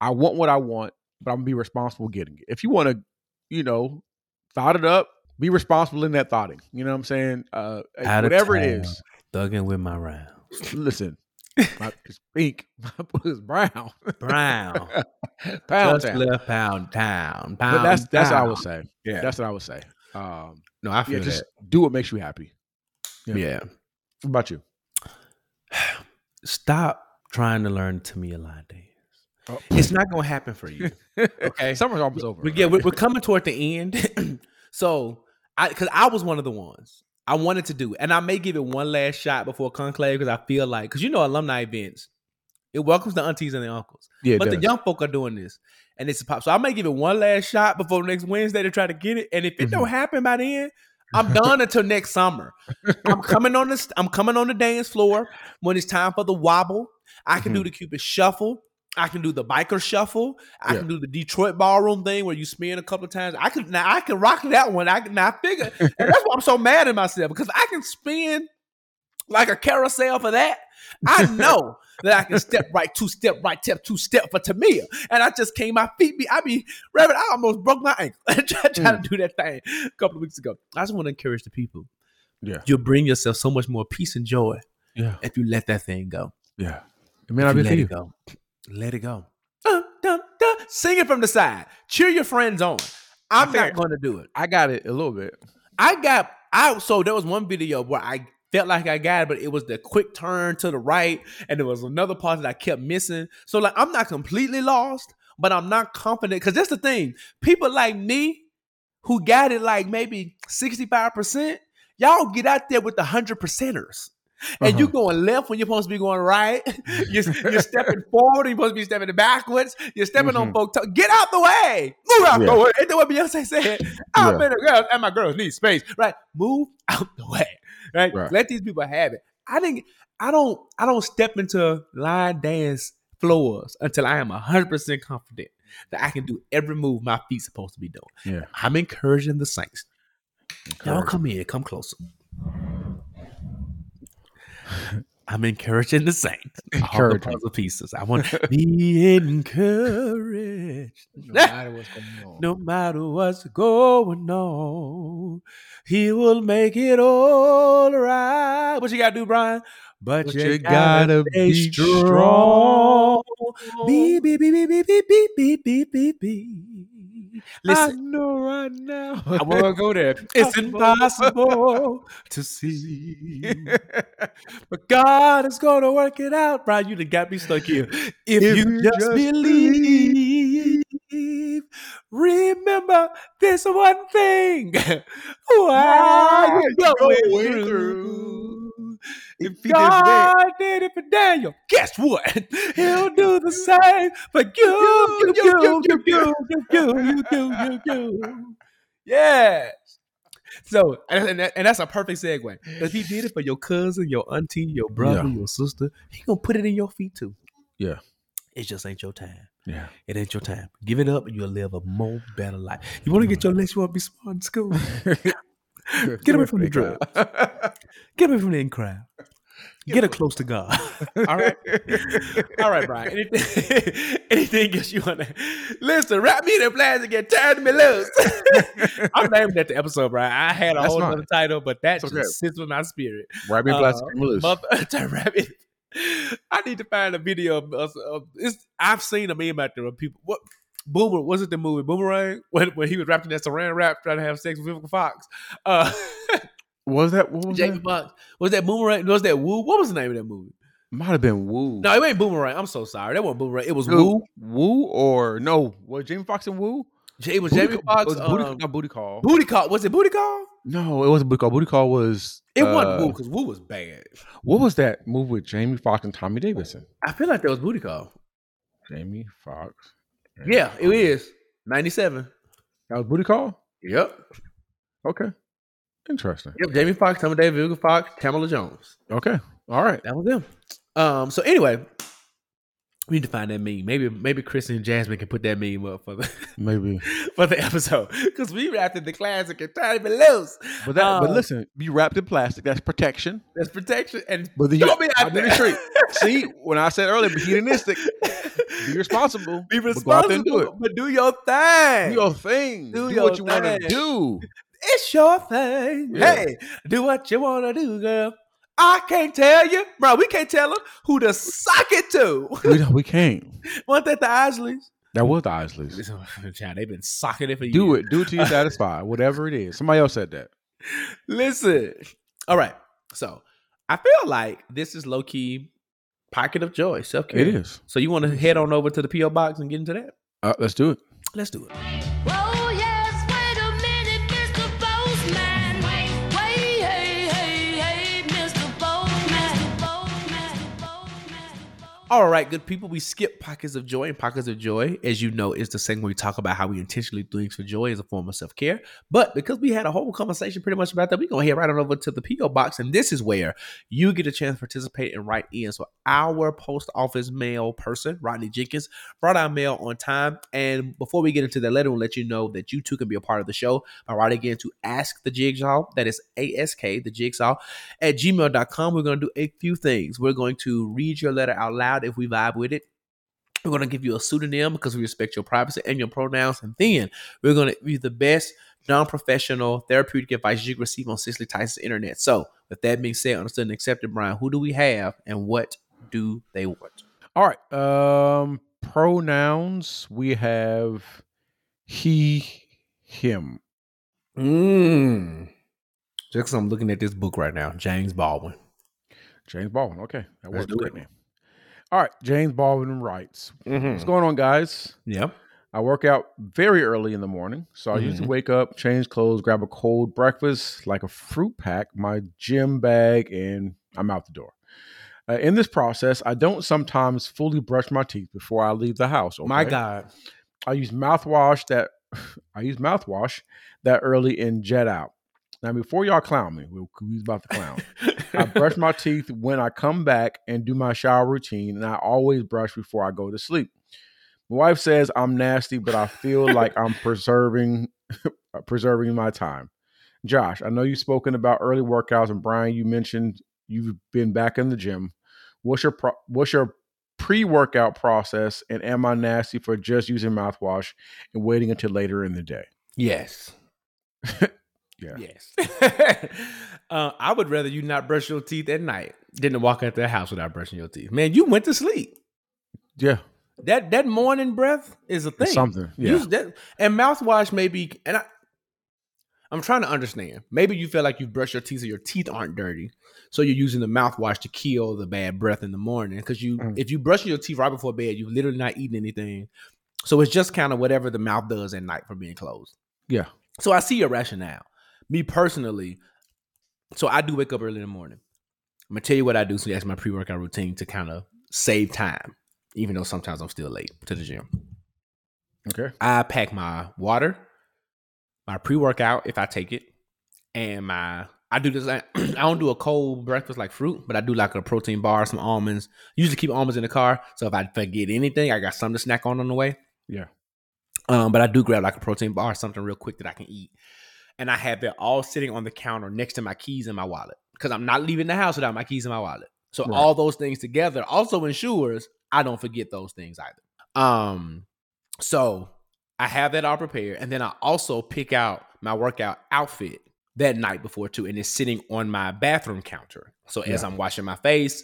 I want what I want, but I'm gonna be responsible getting it. If you want to, you know, thought it up, be responsible in that thoughting. You know what I'm saying? Uh, Out whatever it town. is. Thugging with my round. Listen, my, it's pink. My is brown. Brown. Pound Just town. left pound town. But Pound that's that's what I would say. Yeah. That's what I would say. Um, no, I feel yeah, just that. do what makes you happy. yeah. Yeah. What about you? Stop trying to learn to me a line dance. Oh. It's not gonna happen for you. Okay. Summer's almost over. But yeah, right? we're, we're coming toward the end. so I because I was one of the ones I wanted to do, and I may give it one last shot before conclave because I feel like because you know alumni events, it welcomes the aunties and the uncles, yeah, but the young folk are doing this, and it's a pop. So I may give it one last shot before next Wednesday to try to get it, and if it Mhm. don't happen by then. I'm done until next summer. I'm coming on this. I'm coming on the dance floor when it's time for the wobble. I can do the Cupid shuffle. I can do the biker shuffle. I Yeah. can do the Detroit ballroom thing where you spin a couple of times. I can now I can rock that one. I can now figure, and that's why I'm so mad at myself because I can spin like a carousel for that. I know that I can step right, two step right, step two step for Tamia, and I just came my feet. Be I be Reverend, I almost broke my ankle trying Mm. to do that thing a couple of weeks ago. I just want to encourage the people. Yeah. You'll bring yourself so much more peace and joy yeah, if you let that thing go. yeah. It may not be for you. go. Let it go. Sing it from the side. Cheer your friends on. I'm not going to do it. I got it a little bit. I got I so there was one video where I felt like I got it, but it was the quick turn to the right, and there was another part that I kept missing. So like I'm not completely lost, but I'm not confident because that's the thing. People like me who got it like maybe 65%, y'all get out there with the hundred percenters. And you Uh-huh. going left when you're supposed to be going right. You're, you're stepping forward. You're supposed to be stepping backwards. You're stepping on Mhm. folks. toe- Get out the way. Move out the Yeah. way. Ain't that what Beyonce said? I'm Yeah. in a girl and my girls need space. Right. Move out the way. Right. Right. Let these people have it. I didn't. I don't. I don't step into line dance floors until I am hundred percent confident that I can do every move my feet supposed to be doing. Yeah. I'm encouraging the Saints. Y'all come in, come closer. I'm encouraging the Saints. All the puzzle pieces. I want to be encouraged. No matter what's going on. No matter what's going on, he will make it all right. What you gotta do, Brian? But, But you, you gotta, gotta be strong. Beep, beep, beep, beep, beep, beep, beep, beep, beep, beep, beep. Listen, I know right now. I want to go there. It's impossible to see. But God is going to work it out. Bryan, you done got me stuck here. If, If you, you just, just believe, remember this one thing. While you're going, going through. through. If If he God did it for Daniel, guess what? He'll do the same for you. You, you, you, you, you, you, you, you, you. Yes. So, and, that- and that's a perfect segue. Because he did it for your cousin, your auntie, your brother, Yeah. your sister. He gonna put it in your feet too. Yeah. It just ain't your time. Yeah. It ain't your time. Give it up and you'll live a more better life. You want to get your legs, you want to be smart in school. Get away from the drugs. Get away from the in crowd. Get her close to God. All right. All right, Bryan. Anything, anything else you want to listen? Wrap me in the plastic and turn me loose. I'm naming that the episode, Bryan. I had a That's whole other title, but that It's just okay. sits with my spirit. Right me Uh, plastic and loose. Mother. I need to find a video of, of, of I've seen a meme out there of people. What Boomer was it the movie Boomerang when, when he was rapping that Saran wrap trying to have sex with Vivica Fox? Uh, was that what was Jamie that? Foxx was that Boomerang? Was that Woo? What was the name of that movie? Might have been Woo. No, it ain't Boomerang. I'm so sorry. That wasn't Boomerang. It was? Woo. Woo or no? Was Jamie Foxx and Woo? It was Booty Jamie Foxx. was booty, um, not booty call. Booty Call. Was it Booty Call? No, it wasn't booty call. Booty call was. It uh, wasn't Woo because Woo was bad. What was that movie with Jamie Foxx and Tommy Davidson? I feel like that was Booty Call. Jamie Foxx. Yeah, it is. 97. That was booty call. Yep. Okay, interesting. Yep. Jamie Foxx, Tommy David, Vivica Fox, Tamala Jones. Okay, all right. That was them. Um. So anyway, we need to find that meme. Maybe maybe Chris and Jasmine can put that meme up for the Maybe, for the episode because we wrapped in the classic and to be loose. but that. but Um, listen, be wrapped in plastic. That's protection. That's protection and But then don't be out there in the street. See, when I said earlier, be hedonistic, be responsible. Be but there and do responsible, but do your thing. Do your thing. Do Do, your what you want to do. It's your thing. Yeah. Hey, do what you want to do, girl. I can't tell you, bro. We can't tell them who to sock it to. We, we can't. Want that the Isleys? That was the Isleys. Child, they've been socking it for years. Do years. it. Do it till you're satisfied. Whatever it is. Somebody else said that. Listen. All right. So I feel like this is low key pocket of joy, self care. It is. So you want to head on over to the PO box and get into that? Uh, let's do it. Let's do it. Oh All right, good people. We skip pockets of joy and pockets of joy. As you know, is the segment we talk about how we intentionally do things for joy as a form of self care. But because we had a whole conversation pretty much about that, we're going to head right on over to the PO box. And this is where you get a chance to participate and write in. So, our post office mail person, Rodney Jenkins, brought our mail on time. And before we get into that letter, we'll let you know that you too can be a part of the show by writing again to ask the jigsaw. That is ASK, the jigsaw, at gmail.com. We're going to do a few things. We're going to read your letter out loud if we vibe with it. We're going to give you a pseudonym because we respect your privacy and your pronouns. And then we're going to give you the best non professional therapeutic advice you can receive on Cicely Tyson's internet. So, with that being said, understood and accepted, Bryan, who do we have and what do they want? All right. Um, pronouns. We have he, him. Mm. Just 'cause I'm looking at this book right now, James Baldwin. James Baldwin. Okay, that Let's works. Great name. All right, James Baldwin writes. Mm-hmm. What's going on, guys? Yep. I work out very early in the morning, so I usually wake up, change clothes, grab a cold breakfast like a fruit pack, my gym bag, and I'm out the door. Uh, in this process, I don't sometimes fully brush my teeth before I leave the house. My? God. I use mouthwash that I use mouthwash that early and jet out. Now, before y'all clown me, we we about to clown. I brush my teeth when I come back and do my shower routine, and I always brush before I go to sleep. My wife says I'm nasty, but I feel like I'm preserving preserving my time. Josh, I know you've spoken about early workouts, and Bryan, you mentioned you've been back in the gym. What's your pro- what's your pre workout process, and am I nasty for just using mouthwash and waiting until later in the day? Yes. Yeah. Yes. uh, I would rather you not brush your teeth at night than to walk out the house without brushing your teeth. Man, you went to sleep. Yeah, That that morning breath is a thing. it's something. Yeah, Use that and mouthwash maybe and I I'm trying to understand. Maybe you feel like you brush your teeth so your teeth aren't dirty. So you're using the mouthwash to kill the bad breath in the morning. Because you Mm. if you brush your teeth right before bed, you're literally not eating anything. So it's just kind of whatever the mouth does at night for being closed. yeah, So I see your rationale. Me personally, so I do wake up early in the morning. I'm gonna tell you what I do. So that's my pre-workout routine to kind of save time, even though sometimes I'm still late to the gym. okay, I pack my water, my pre-workout if I take it, and my I do this. like- I don't do a cold breakfast like fruit, but I do like a protein bar, some almonds. Usually keep almonds in the car, so if I forget anything, I got something to snack on on the way. yeah, Um, but I do grab like a protein bar, something real quick that I can eat. And I have it all sitting on the counter next to my keys and my wallet. Because I'm not leaving the house without my keys and my wallet. So Right. all those things together also ensures I don't forget those things either. Um, so I have that all prepared. And then I also pick out my workout outfit that night before too. And it's sitting on my bathroom counter. So as Yeah. I'm washing my face,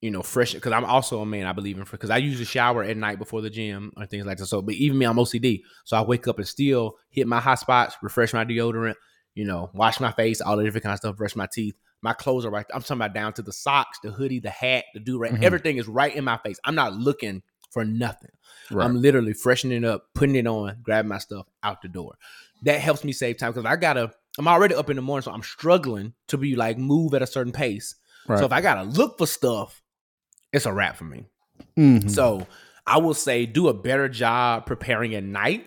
you know, fresh because I'm also a man. I believe in because I usually shower at night before the gym or things like that. So, but even me, I'm OCD, so I wake up and still hit my hot spots, refresh my deodorant, you know, wash my face, all the different kind of stuff, brush my teeth. My clothes are right. I'm talking about down to the socks, the hoodie, the hat, the do rag. Mhm. Everything is right in my face. I'm not looking for nothing. right. I'm literally freshening up, putting it on, grabbing my stuff out the door. That helps me save time because I gotta. I'm already up in the morning, so I'm struggling to be like move at a certain pace. right. So if I gotta look for stuff, it's a wrap for me. Mhm. So I will say do a better job preparing at night.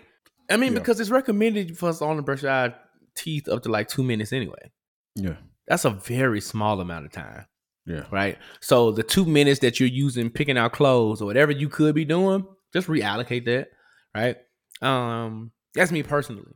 I mean, Yeah. because it's recommended for us all to brush our teeth up to like two minutes anyway. yeah, That's a very small amount of time, yeah, right? So the two minutes that you're using picking out clothes or whatever you could be doing, just reallocate that, right? Um, that's me personally.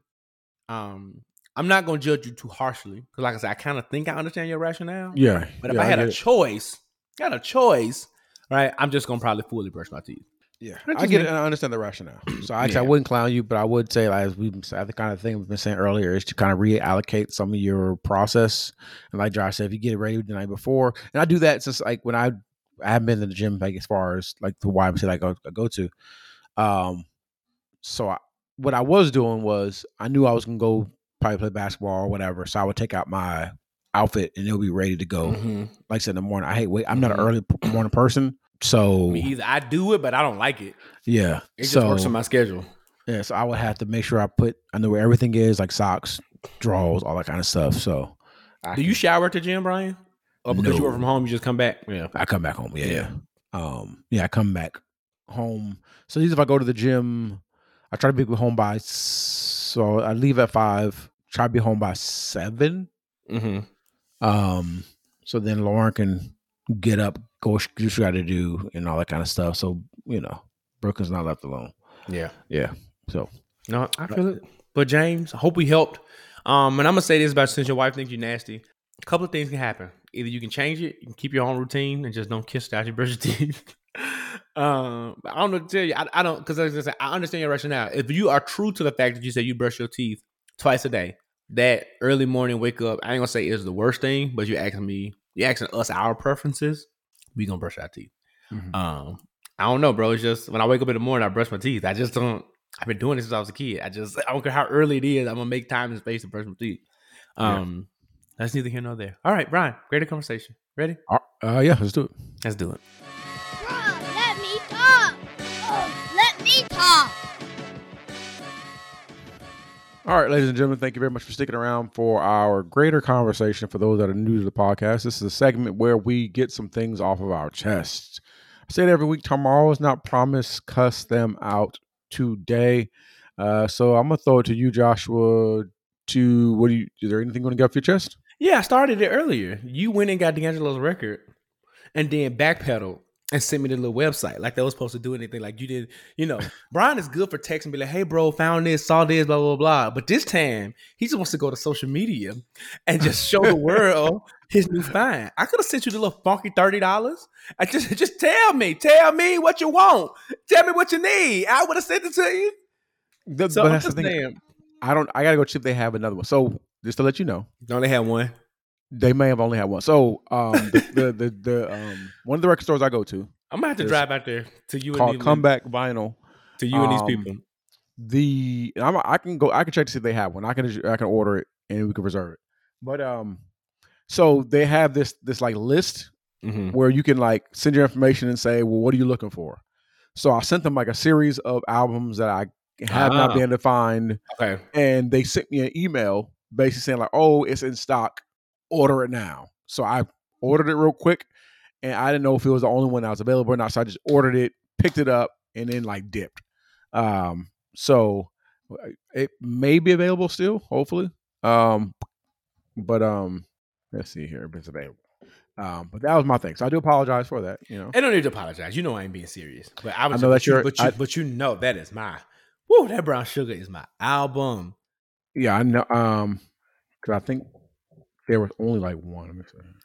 Um, I'm not gonna judge you too harshly because, like I said, I kind of think I understand your rationale. yeah. But if yeah, I had get a choice, got a choice, right? I'm just gonna probably fully brush my teeth. Yeah, I get it and I understand the rationale. So actually, I Yeah. wouldn't clown you, but I would say, like, as we, I the kind of thing we've been saying earlier is to kind of reallocate some of your process. And like Josh said, if you get it ready the night before, and I do that since like when I, I haven't been to the gym like as far as like the YMCA like I go, I go to, um, so I, what I was doing was I knew I was gonna go probably play basketball or whatever, so I would take out my outfit and it'll be ready to go. Mhm. Like I said in the morning, I hate wait. I'm not an Mhm. early morning person, so Me either. I do it, but I don't like it. yeah, It just so works on my schedule. yeah, so I would have to make sure I put I know where everything is, like socks, drawers, all that kind of stuff. So I Do you shower at the gym, Bryan? Or because you work No. from home, you just come back? Yeah. I come back home. Yeah, yeah. Yeah. Um, yeah, I come back home. So these if I go to the gym, I try to be home by. So I leave at five. Try to be home by seven. Mm-hmm. Um, so then Lauren can get up, go what she got to do, and all that kind of stuff. So you know, Brooklyn's not left alone. Yeah. Yeah. So No, I feel it. But James, I hope we helped. Um, and I'm gonna say this about since your wife thinks you're nasty, a couple of things can happen. Either you can change it, you can keep your own routine and just don't kiss after you brush your teeth. um, I don't know to tell you. I, I don't because I I understand your rationale. If you are true to the fact that you say you brush your teeth twice a day, that early morning wake up, I ain't gonna say is the worst thing, but you're asking me, you're asking us our preferences, we gonna brush our teeth. Mhm. Um, I don't know, bro. It's just when I wake up in the morning, I brush my teeth. I just don't. I've been doing this since I was a kid. I just I don't care how early it is. I'm gonna make time and space to brush my teeth. Yeah. Um, That's neither here nor there. All right, Bryan, greater conversation. Ready? Uh, uh, yeah, let's do it. Let's do it. Bruh, let me talk. Oh, let me talk. All right, ladies and gentlemen, thank you very much for sticking around for our greater conversation. For those that are new to the podcast, this is a segment where we get some things off of our chests. I say it every week. Tomorrow is not promised. Cuss them out today. Uh, so I'm gonna throw it to you, Joshua. To what do you? Is there anything going to get off your chest? Yeah, I started it earlier. You went and got D'Angelo's record and then backpedaled and sent me the little website like they was supposed to do anything. Like you did, you know, Bryan is good for texting, be like, hey, bro, found this, saw this, blah, blah, blah. But this time, he just wants to go to social media and just show the world his new find. I could have sent you the little funky $30. I just, just tell me, tell me what you want. Tell me what you need. I would have sent it to you. The- So but that's the thing. saying. I don't. I gotta go see if they have another one. So just to let you know, Don't they have one? They may have only had one. So um, the, the the the um one of the record stores I go to I'm gonna have to drive out there to you and called these, Comeback Vinyl. to you and these um, people. the I'm, I can go I can check to see if they have one. I can I can order it and we can reserve it. But um, so they have this this like list Mhm. where you can like send your information and say, well, what are you looking for? So I sent them like a series of albums that I have not Ah. been able to find, Okay. and they sent me an email basically saying like, oh, it's in stock, order it now. So I ordered it real quick, and I didn't know if it was the only one that was available or not. So I just ordered it, picked it up, and then like dipped. Um, so it may be available still, hopefully. Um, but um, let's see here if it's available. Um, but that was my thing. So I do apologize for that. You know, I don't need to apologize. You know I ain't being serious. But I was I know that you, you're- but you, I- but you know that is my whoa, that brown sugar is my album. yeah, I know. Um, because I think there was only like one.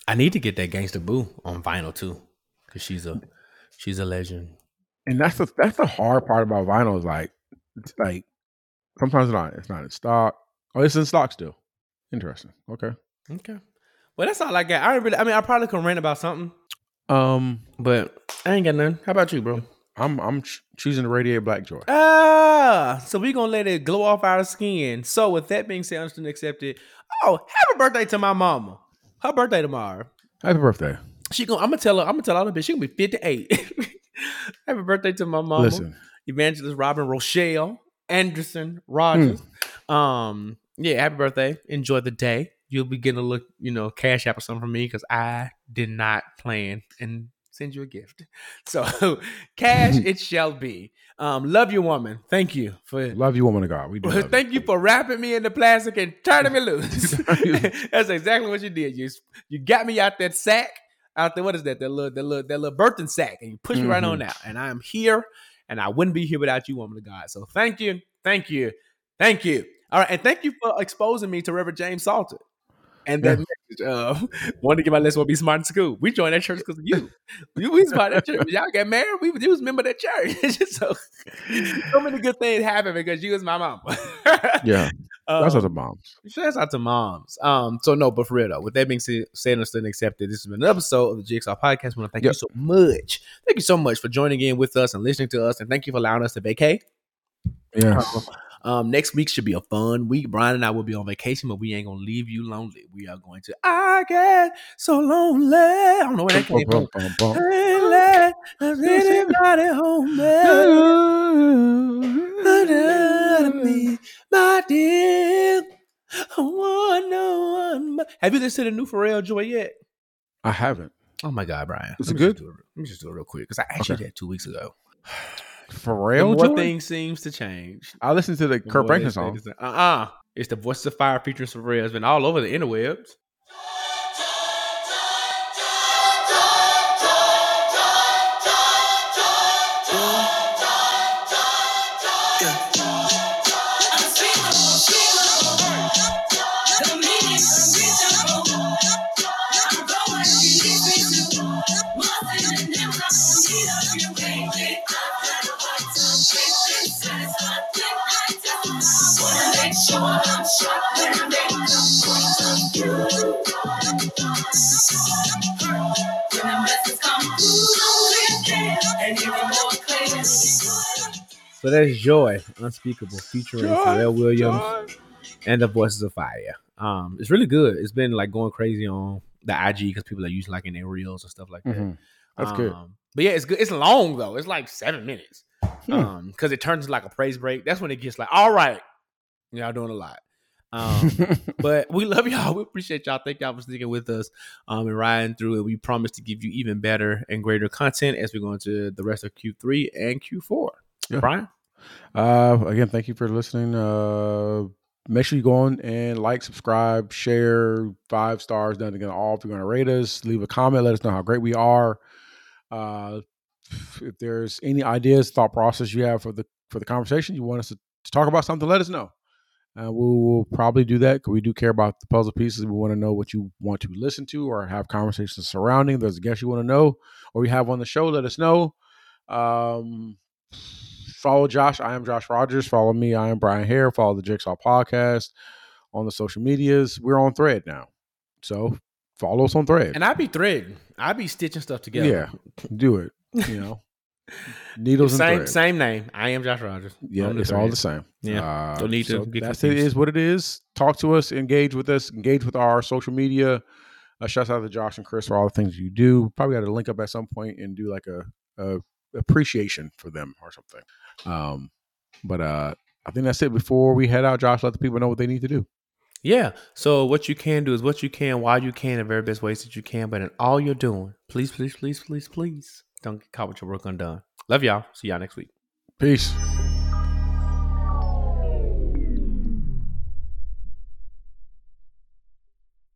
I need to get that Gangsta Boo on vinyl too. Cause she's a she's a legend. And that's the that's the hard part about vinyl is like it's like sometimes it's not it's not in stock. Oh, it's in stock still. Interesting. Okay. Okay. Well, that's all I got. I don't really I mean I probably can rant about something, Um, but I ain't got none. How about you, bro? I'm I'm ch- choosing to radiate black joy. Ah, so we gonna let it glow off our skin. So with that being said, understood and accepted. Oh, happy birthday to my mama. Her birthday tomorrow. Happy birthday. She gonna I'm gonna tell her, I'm gonna tell all the bitch she gonna be 58. happy birthday to my mama. Listen, Evangelist Robin Rochelle Anderson Rodgers. Hmm. Um, yeah, happy birthday. Enjoy the day. You'll be getting a look, you know, cash app or something from me because I did not plan and send you a gift. So cash it shall be. Um, love you, woman. Thank you for love you, woman of God. We do. Thank you for wrapping me in the plastic and turning me loose. That's exactly what you did. You you got me out that sack, out there. What is that? That little, that little, that little birthing sack, and you pushed me right on out. And I am here, and I wouldn't be here without you, woman of God. So thank you, thank you, thank you. All right, and thank you for exposing me to Reverend James Salter. And that of wanted to get my let's be smart in school. We joined that church because of you. We, we was part that church. Y'all got married. We, we was a member of that church. So so many good things happened because you was my mom. Yeah, that's Um, other moms. Shouts out to moms. Um, so no, but for real though, with that being said, said and accepted, this has been an episode of the Jigsaw Podcast. I want to thank Yep. you so much. Thank you so much for joining in with us and listening to us, and thank you for allowing us to vacate. Yes. Um, Um, next week should be a fun week. Bryan and I will be on vacation, but we ain't gonna leave you lonely. We are going to. I get so lonely. I don't know where that came from. Does anybody home me, my dear. No one. but- Have you listened to the new Pharrell Joy yet? I haven't. Oh my God, Bryan! Is Let it me just good? do Let me just do it real quick because I actually Okay. did two weeks ago. The Pharrell more Joy? things seems to change. I listened to the the Kirk Franklin song. this- Uh-uh. It's the Voice of Fire featuring Pharrell. It's been all over the interwebs. So that's Joy, Unspeakable, featuring Joy, Pharrell Williams Joy. and the Voices of Fire. Um, it's really good. It's been like going crazy on the IG because people are using like in their reels and stuff like that. Mhm. That's good. Um, But yeah, it's good. It's long though. It's like seven minutes. Hmm. Um, because it turns into like a praise break. That's when it gets like, all right, y'all doing a lot. Um, but we love y'all. We appreciate y'all. Thank y'all for sticking with us um, and riding through it. We promise to give you even better and greater content as we go into the rest of Q3 and Q4. Yeah. Bryan? Uh, again, thank you for listening. Uh, make sure you go on and like, subscribe, share, five stars. Done again, all. If you're going to rate us, leave a comment. Let us know how great we are. Uh, if there's any ideas, thought process you have for the for the conversation, you want us to, to talk about something, let us know. Uh, we will probably do that because we do care about the puzzle pieces. We want to know what you want to listen to or have conversations surrounding. If there's a guest you want to know or we have on the show, let us know. Um, follow Josh. I am Josh Rodgers. Follow me. I am Bryan Haire. Follow the Jigsaw Podcast on the social medias. We're on Thread now, so follow us on Thread. And I be threading. I be stitching stuff together. Yeah, do it. You know, needles and same thread. same name. I am Josh Rodgers. Yeah, it's all the same. Yeah, Uh, don't need to so get that's it. Is what it is. Talk to us. Engage with us. Engage with our social media. Uh, shout out to Josh and Chris for all the things you do. Probably got to link up at some point and do like a, a appreciation for them or something. Um, but uh, I think that's it. Before we head out, Josh, let the people know what they need to do. Yeah. So what you can do is what you can while you can in very best ways that you can. But in all you're doing, please, please, please, please, please don't get caught with your work undone. Love y'all. See y'all next week. Peace.